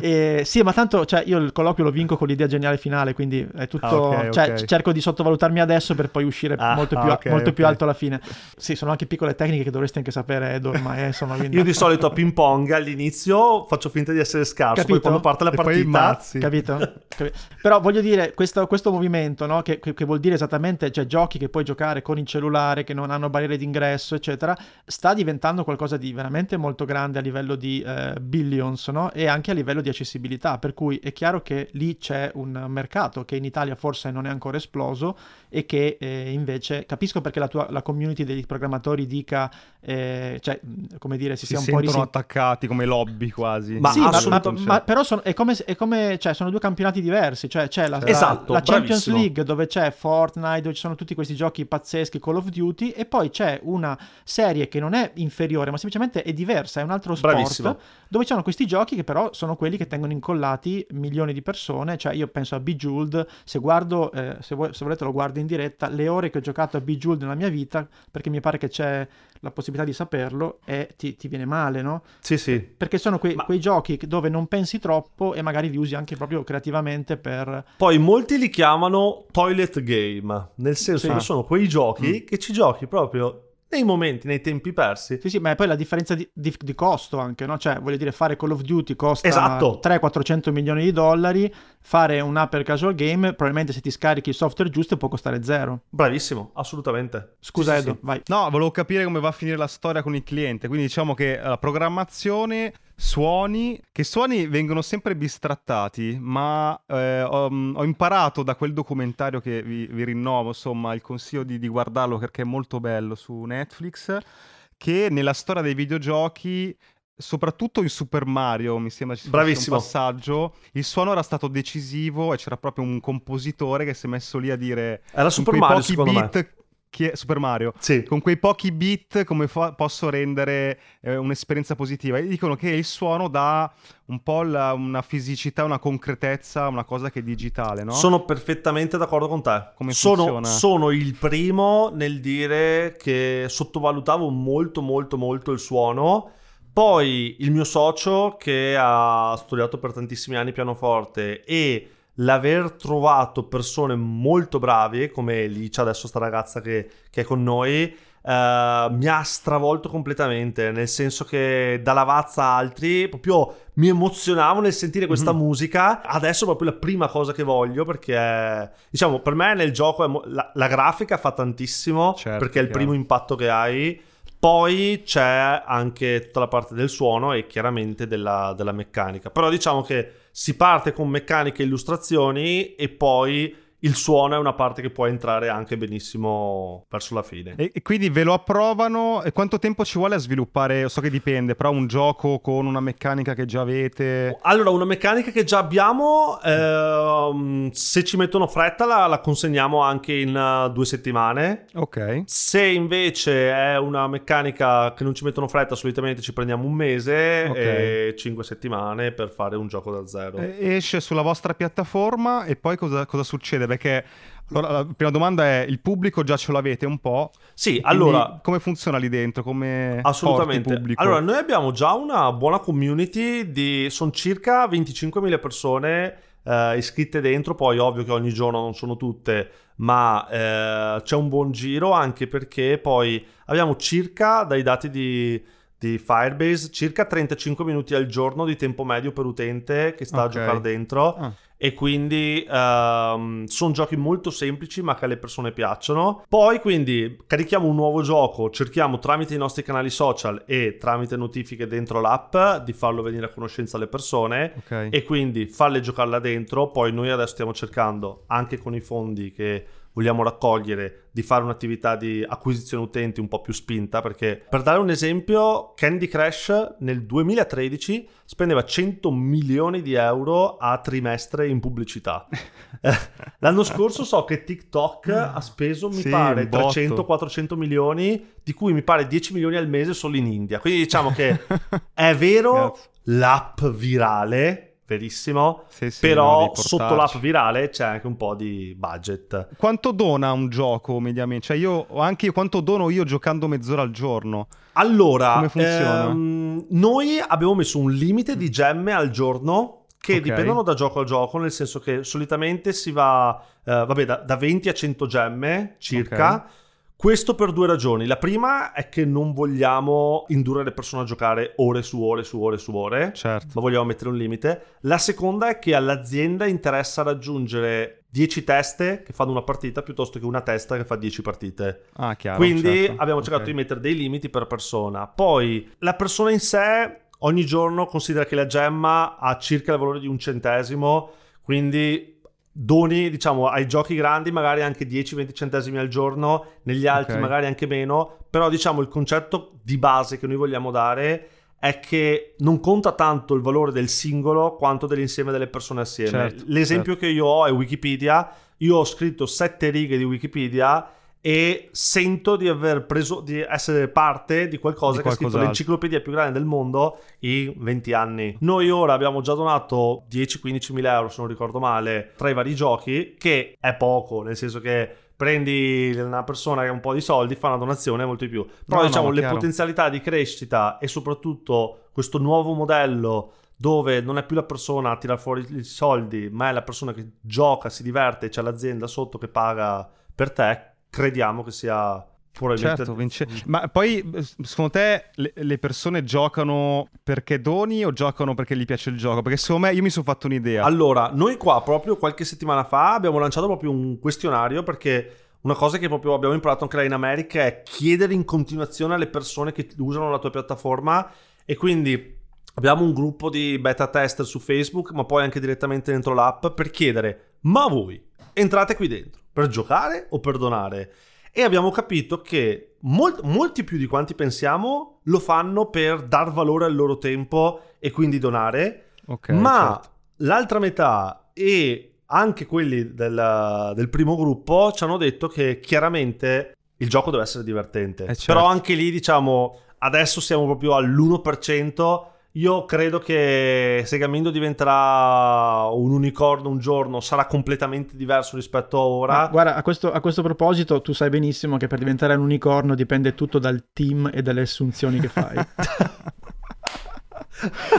Eh, sì, ma tanto, cioè, io il colloquio lo vinco con l'idea geniale finale, quindi è tutto. Ah, ok, cioè, ok. cerco di sottovalutarmi adesso per poi uscire Ah, molto, più, ah, ok, molto più alto alla fine. Sì, sono anche piccole tecniche che dovresti anche sapere, Edo, ormai, eh, insomma. quindi- Io di solito a ping pong all'inizio faccio finta di essere scarso, Capito? poi quando parte la E partita. Capito? Capi- Però voglio dire, questo, questo movimento, no, che, che- che vuol dire esattamente, cioè giochi che puoi giocare con il cellulare, che non hanno barriere d'ingresso, eccetera, sta diventando qualcosa di veramente molto grande a livello di eh, billions, no? E anche a livello di accessibilità, per cui è chiaro che lì c'è un mercato che in Italia forse non è ancora esploso e che eh, invece, capisco perché la tua la community degli programmatori dica, eh, cioè, come dire, si, Si sia un po' sentono risentiti. attaccati come lobby quasi. Ma sì, ma, ma, ma però sono, è come, è come cioè, sono due campionati diversi. Cioè, c'è la, la- Esatto, la Champions bravissimo. League dove c'è Fortnite, dove ci sono tutti questi giochi pazzeschi, Call of Duty, e poi c'è una serie che non è inferiore, ma semplicemente è diversa, è un altro sport, Bravissimo. dove ci sono questi giochi che però sono quelli che tengono incollati milioni di persone. Cioè, io penso a Bejeweled, se guardo, eh, se, vuoi- se volete lo guardo in diretta, le ore che ho giocato a Bejeweled nella mia vita, perché mi pare che c'è la possibilità di saperlo, e ti, ti viene male, no? Sì, sì. Perché sono quei, Ma- quei giochi dove non pensi troppo e magari li usi anche proprio creativamente per... Poi molti li chiamano toilet game, nel senso Sì. che sono quei giochi che ci giochi proprio nei momenti, nei tempi persi. Sì, sì, ma è poi la differenza di, di- di costo anche, no? Cioè, voglio dire, fare Call of Duty costa Esatto. 300-400 milioni di dollari, fare un upper casual game, probabilmente se ti scarichi il software giusto può costare zero. Bravissimo, assolutamente. Scusa Sì, sì, Edo, sì. vai. No, volevo capire come va a finire la storia con il cliente. Quindi diciamo che la programmazione, suoni, che suoni vengono sempre bistrattati, ma eh, ho, ho imparato da quel documentario che vi, vi rinnovo, insomma, il consiglio di, di guardarlo perché è molto bello su Netflix, che nella storia dei videogiochi soprattutto in Super Mario, mi sembra ci Bravissimo. un passaggio, il suono era stato decisivo e c'era proprio un compositore che si è messo lì a dire Era Super Mario, secondo me. beat che Super Mario Sì. con quei pochi beat come fa- posso rendere eh, un'esperienza positiva e dicono che il suono dà un po' la- una fisicità una concretezza una cosa che è digitale no? Sono perfettamente d'accordo con te. Come sono, funziona? sono il primo nel dire che sottovalutavo molto molto molto il suono. Poi il mio socio che ha studiato per tantissimi anni pianoforte e l'aver trovato persone molto bravi come Licia, adesso sta ragazza che, che è con noi, eh, mi ha stravolto completamente, nel senso che da Lavazza a altri proprio mi emozionavo nel sentire questa Mhm. musica. Adesso è proprio la prima cosa che voglio perché, diciamo, per me nel gioco mo- la, la grafica fa tantissimo Certo, perché è il chiaro. primo impatto che hai. Poi c'è anche tutta la parte del suono e chiaramente della, della meccanica. Però diciamo che si parte con meccanica e illustrazioni e poi il suono è una parte che può entrare anche benissimo verso la fine. e, e quindi ve lo approvano e quanto tempo ci vuole a sviluppare so che dipende però un gioco con una meccanica che già avete Allora, una meccanica che già abbiamo, ehm, se ci mettono fretta la, la consegniamo anche in eh, due settimane. ok Se invece è una meccanica che non ci mettono fretta, solitamente ci prendiamo un mese Ok. e cinque settimane per fare un gioco da zero. E- esce sulla vostra piattaforma e poi cosa, cosa succede perché allora, la prima domanda è: il pubblico già ce l'avete un po'? Sì, allora. Come funziona lì dentro? Come assolutamente. Allora, noi abbiamo già una buona community di. sono circa 25.000 persone eh, iscritte dentro. Poi, ovvio che ogni giorno non sono tutte, ma eh, c'è un buon giro anche perché poi abbiamo circa, dai dati di di Firebase circa 35 minuti al giorno di tempo medio per utente che sta okay. a giocare dentro ah. E quindi um, sono giochi molto semplici ma che alle persone piacciono. Poi quindi carichiamo un nuovo gioco cerchiamo tramite i nostri canali social e tramite notifiche dentro l'app di farlo venire a conoscenza alle persone. Okay. e quindi farle giocare là dentro. Poi noi adesso stiamo cercando anche con i fondi che vogliamo raccogliere di fare un'attività di acquisizione utenti un po' più spinta perché per dare un esempio Candy Crush nel 2013 spendeva 100 milioni di euro a trimestre in pubblicità. L'anno scorso so che TikTok ha speso mi sì, pare 300-400 milioni di cui mi pare 10 milioni al mese solo in India. Quindi diciamo che è vero l'app virale verissimo, sì, sì, però sotto l'app virale c'è anche un po' di budget. Quanto dona un gioco mediamente? Cioè io anche quanto dono io giocando mezz'ora al giorno? Allora, come funziona? Ehm, noi abbiamo messo un limite di gemme al giorno che okay. dipendono da gioco a gioco, nel senso che solitamente si va eh, vabbè, da, da, 20 a 100 gemme circa. Okay questo per due ragioni. La prima è che non vogliamo indurre le persone a giocare ore su ore su ore su ore, certo. ma vogliamo mettere un limite. La seconda è che all'azienda interessa raggiungere 10 teste che fanno una partita piuttosto che una testa che fa 10 partite. Ah, chiaro. Quindi certo. abbiamo cercato okay. di mettere dei limiti per persona. Poi la persona in sé ogni giorno considera che la gemma ha circa il valore di un centesimo, quindi doni diciamo ai giochi grandi magari anche 10-20 centesimi al giorno negli altri okay. magari anche meno però diciamo il concetto di base che noi vogliamo dare è che non conta tanto il valore del singolo quanto dell'insieme delle persone assieme certo, l'esempio certo. che io ho è Wikipedia io ho scritto sette righe di Wikipedia e sento di aver preso di essere parte di qualcosa di che ha scritto l'enciclopedia più grande del mondo in 20 anni. Noi ora abbiamo già donato 10-15 mila euro, se non ricordo male, tra i vari giochi, che è poco, nel senso che prendi una persona che ha un po' di soldi, fa una donazione molto di più. Però no, diciamo no, le chiaro. potenzialità di crescita e soprattutto questo nuovo modello dove non è più la persona a tirare fuori i soldi, ma è la persona che gioca, si diverte, c'è l'azienda sotto che paga per te, crediamo che sia probabilmente... Certo, vince... ma poi secondo te le, le, persone giocano perché doni o giocano perché gli piace il gioco? Perché secondo me io mi sono fatto un'idea. Allora, noi qua proprio qualche settimana fa abbiamo lanciato proprio un questionario perché... Una cosa che proprio abbiamo imparato anche là in America è chiedere in continuazione alle persone che usano la tua piattaforma e quindi abbiamo un gruppo di beta tester su Facebook, ma poi anche direttamente dentro l'app per chiedere: ma voi entrate qui dentro? Per giocare o per donare. E abbiamo capito che molt- molti più di quanti pensiamo lo fanno per dar valore al loro tempo e quindi donare. Okay, ma certo. l'altra metà e anche quelli del, del, primo gruppo ci hanno detto che chiaramente il gioco deve essere divertente. Eh certo. Però anche lì, diciamo, adesso siamo proprio all'1% io credo che se Gamindo diventerà un unicorno un giorno sarà completamente diverso rispetto a ora. Ma guarda, a questo, a questo, proposito, tu sai benissimo che per diventare un unicorno dipende tutto dal team e dalle assunzioni che fai.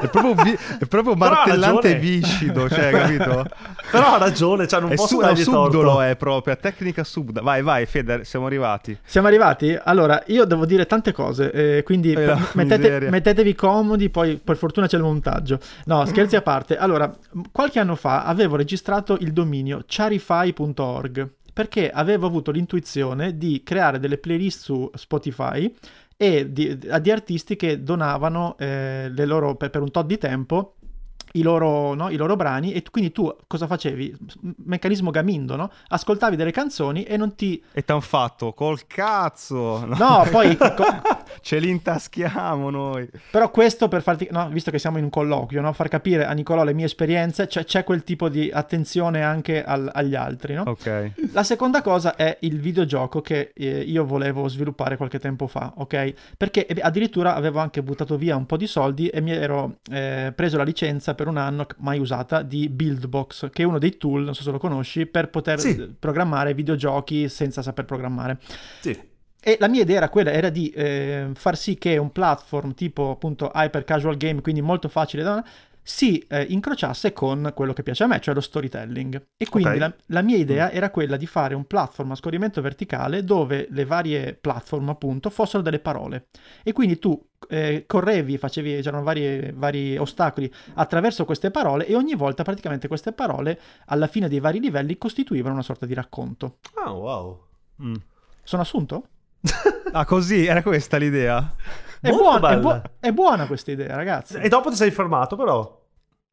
è proprio, vi- è proprio martellante e viscido, cioè, capito? Però ha ragione, cioè non è posso su- dargli subdolo è proprio, è tecnica subdola. Vai, vai, Feder, siamo arrivati. Siamo arrivati? Allora, io devo dire tante cose, eh, quindi eh, mettete, mettetevi comodi, poi per fortuna c'è il montaggio. No, scherzi a parte. Allora, qualche anno fa avevo registrato il dominio charify.org perché avevo avuto l'intuizione di creare delle playlist su Spotify e di, di artisti che donavano eh, loro, per, per un tot di tempo i loro, no? I loro, brani e quindi tu cosa facevi? Meccanismo Gamindo, no? Ascoltavi delle canzoni e non ti... E t'han fatto col cazzo! No, no poi co- ce li intaschiamo noi. Però questo per farti, no, visto che siamo in un colloquio, no, far capire a Nicolò le mie esperienze, cioè, c'è quel tipo di attenzione anche al, agli altri, no? Ok. La seconda cosa è il videogioco che eh, io volevo sviluppare qualche tempo fa, ok? Perché eh, addirittura avevo anche buttato via un po' di soldi e mi ero eh, preso la licenza per un anno, mai usata, di Buildbox, che è uno dei tool, non so se lo conosci, per poter Sì. programmare videogiochi senza saper programmare. Sì. E la mia idea era quella, era di eh, far sì che un platform tipo appunto hyper casual game, quindi molto facile da si eh, incrociasse con quello che piace a me, cioè lo storytelling. E quindi Ok. la, la mia idea era quella di fare un platform a scorrimento verticale dove le varie platform appunto fossero delle parole. E quindi tu eh, correvi, facevi, c'erano vari, vari ostacoli attraverso queste parole e ogni volta praticamente queste parole alla fine dei vari livelli costituivano una sorta di racconto. Ah, wow. Mm. Sono assunto? Ah, così? Era questa l'idea? È buona, è, buo- è buona questa idea, ragazzi. E dopo ti sei fermato, però.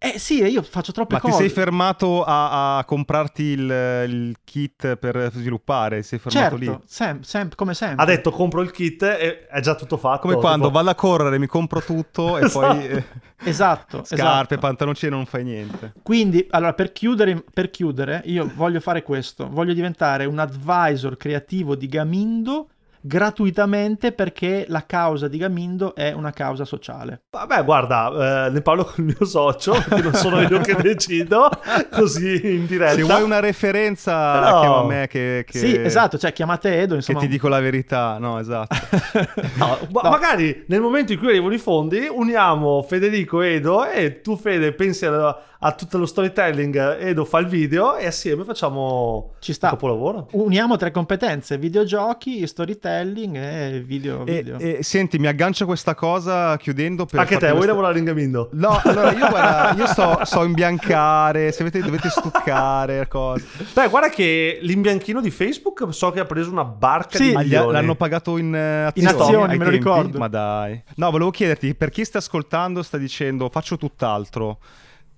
Eh sì, io faccio troppe Ma ti cose. sei fermato a, a comprarti il, il kit per sviluppare? Sei fermato certo, lì? sem- sem- come sempre. Ha detto compro il kit e è già tutto fatto. Come quando tipo- vado a correre, mi compro tutto e Esatto. poi eh, Esatto, scarpe, esatto. pantaloncini non fai niente. Quindi, allora, per chiudere, per chiudere, io voglio fare questo. Voglio diventare un advisor creativo di Gamindo gratuitamente perché la causa di Gamindo è una causa sociale. Vabbè, guarda, eh, ne parlo con il mio socio, perché non sono io che decido, così in diretta. Se vuoi una referenza, Però- chiama me che, che- Sì, esatto, cioè chiamate Edo, che insomma. ti dico la verità. No, esatto. No, ma- No. Magari nel momento in cui arrivano i fondi, uniamo Federico e Edo e tu, Fede, pensi a, a tutto lo storytelling, Edo fa il video e assieme facciamo Ci sta. un capolavoro. Uniamo tre competenze, videogiochi, storytelling e video. e, video. e senti, mi aggancio a questa cosa chiudendo per Anche te, vuoi questa- lavorare in Gamindo? No, allora io, guarda, io so, so imbiancare, se avete, dovete stuccare cose. Beh, guarda che l'imbianchino di Facebook so che ha preso una barca Sì, di milioni. l'hanno pagato in, eh, In azioni, azioni, ai me lo tempi? ricordo. Ma dai. No, volevo chiederti, per chi sta ascoltando sta dicendo faccio tutt'altro.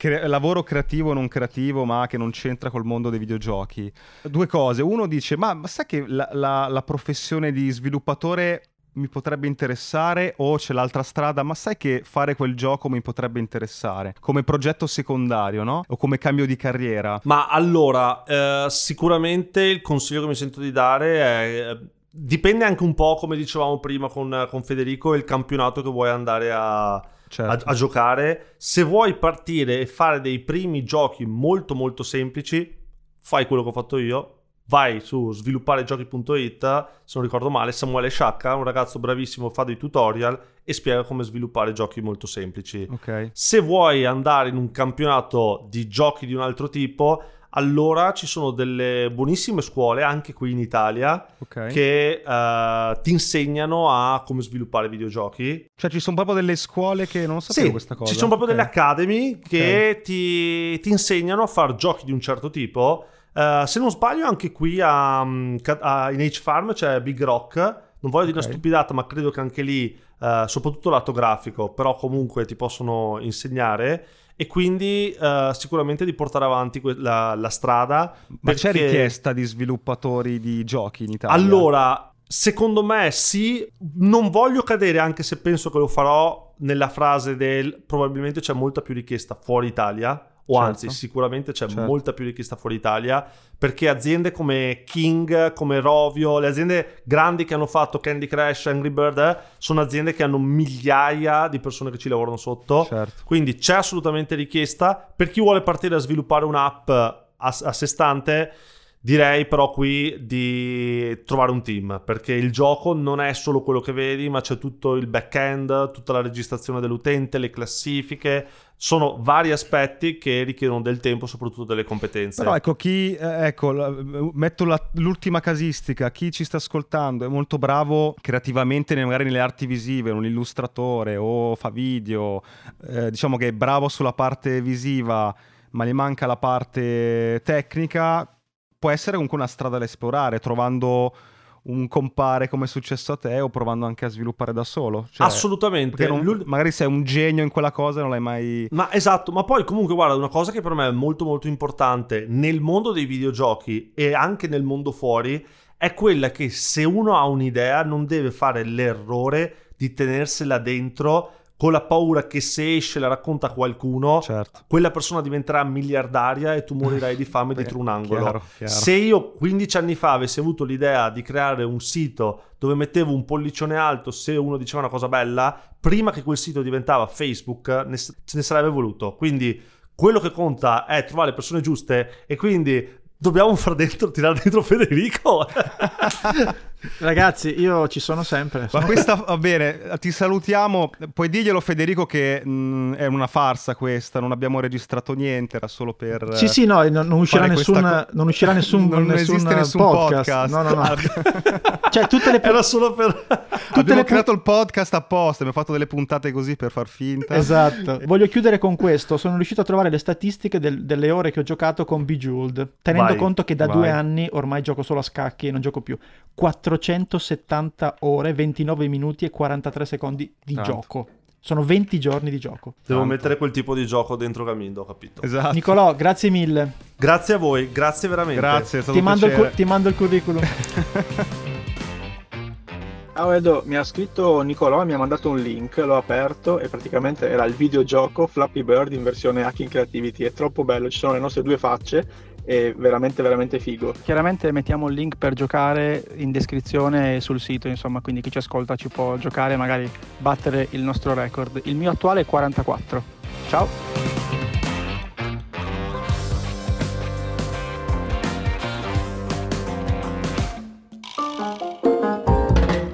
Cre- lavoro creativo o non creativo, ma che non c'entra col mondo dei videogiochi. Due cose. Uno dice, ma, ma sai che la, la- la professione di sviluppatore mi potrebbe interessare o c'è l'altra strada, ma sai che fare quel gioco mi potrebbe interessare come progetto secondario, no? O come cambio di carriera. Ma allora, eh, sicuramente il consiglio che mi sento di dare è... eh, Dipende anche un po', come dicevamo prima con, con Federico, il campionato che vuoi andare a, a, Certo. a giocare. Se vuoi partire e fare dei primi giochi molto molto semplici, fai quello che ho fatto io. Vai su svilupparegiochi.it, se non ricordo male, Samuele Sciacca, un ragazzo bravissimo, fa dei tutorial e spiega come sviluppare giochi molto semplici. Ok. Se vuoi andare in un campionato di giochi di un altro tipo, allora ci sono delle buonissime scuole, anche qui in Italia, Ok. che eh, ti insegnano a come sviluppare videogiochi. Cioè ci sono proprio delle scuole che non sapevo Sì, questa cosa. ci sono proprio Ok. delle academy che ti, ti insegnano a fare giochi di un certo tipo. Eh, se non sbaglio, anche qui a, mm, a- in H-Farm c'è Big Rock. Non voglio dire una stupidata, ma credo che anche lì, eh, soprattutto lato grafico, però comunque ti possono insegnare. E quindi eh, sicuramente di portare avanti que- la, la strada. Ma c'è perché- richiesta di sviluppatori di giochi in Italia? allora, secondo me sì, non voglio cadere anche se penso che lo farò nella frase del probabilmente c'è molta più richiesta fuori Italia. O Certo. anzi, sicuramente c'è Certo. molta più richiesta fuori Italia perché aziende come King, come Rovio, le aziende grandi che hanno fatto Candy Crush, Angry Bird, eh, sono aziende che hanno migliaia di persone che ci lavorano sotto. Certo. Quindi c'è assolutamente richiesta. Per chi vuole partire a sviluppare un'app a, a sé stante, direi però qui di trovare un team, perché il gioco non è solo quello che vedi, ma c'è tutto il back-end, tutta la registrazione dell'utente, le classifiche. Sono vari aspetti che richiedono del tempo, soprattutto delle competenze. Però ecco, chi, eh, ecco, metto la- l'ultima casistica, chi ci sta ascoltando è molto bravo creativamente magari nelle arti visive, un illustratore o fa video, eh, diciamo che è bravo sulla parte visiva, ma gli manca la parte tecnica, può essere comunque una strada da esplorare, trovando un compare come è successo a te o provando anche a sviluppare da solo. Cioè, Assolutamente. non- magari sei un genio in quella cosa e non l'hai mai... Ma esatto, ma poi comunque guarda, una cosa che per me è molto molto importante nel mondo dei videogiochi e anche nel mondo fuori è quella che se uno ha un'idea non deve fare l'errore di tenersela dentro con la paura che se esce la racconta a qualcuno, certo. quella persona diventerà miliardaria e tu morirai di fame dietro un angolo. Chiaro, chiaro. Se io 15 anni fa avessi avuto l'idea di creare un sito dove mettevo un pollicione alto se uno diceva una cosa bella, prima che quel sito diventava Facebook, ne, se ne sarebbe voluto. Quindi quello che conta è trovare le persone giuste e quindi dobbiamo far dentro, tirare dentro Federico. Ragazzi, io ci sono sempre. Ma questa va bene, ti salutiamo. Puoi dirglielo, Federico, che mh, è una farsa questa. Non abbiamo registrato niente, era solo per. Sì, sì, no, non, uscirà nessun, co- non uscirà nessun, non nessun, esiste nessun podcast. podcast. No, no, no. cioè, tutte le. Era solo per. abbiamo creato il podcast apposta. Abbiamo fatto delle puntate così per far finta. Esatto. Voglio chiudere con questo. Sono riuscito a trovare le statistiche del, delle ore che ho giocato con Bejeweled. Tenendo Vai, conto che da vai. due anni ormai gioco solo a scacchi e non gioco più. 470 ore, 29 minuti e 43 secondi di Tanto. gioco. Sono 20 giorni di gioco. Devo Tanto. mettere quel tipo di gioco dentro Gamindo, ho capito. Esatto. Nicolò, grazie mille. Grazie a voi, grazie veramente. Grazie, è stato Ti un mando, cu- ti mando il curriculum. Ah, Edo, mi ha scritto Nicolò e mi ha mandato un link, l'ho aperto e praticamente era il videogioco Flappy Bird in versione Hacking Creativity, è troppo bello, ci sono le nostre due facce è veramente veramente figo. Chiaramente mettiamo il link per giocare in descrizione sul sito, insomma, quindi chi ci ascolta ci può giocare magari battere il nostro record. Il mio attuale è 44. Ciao!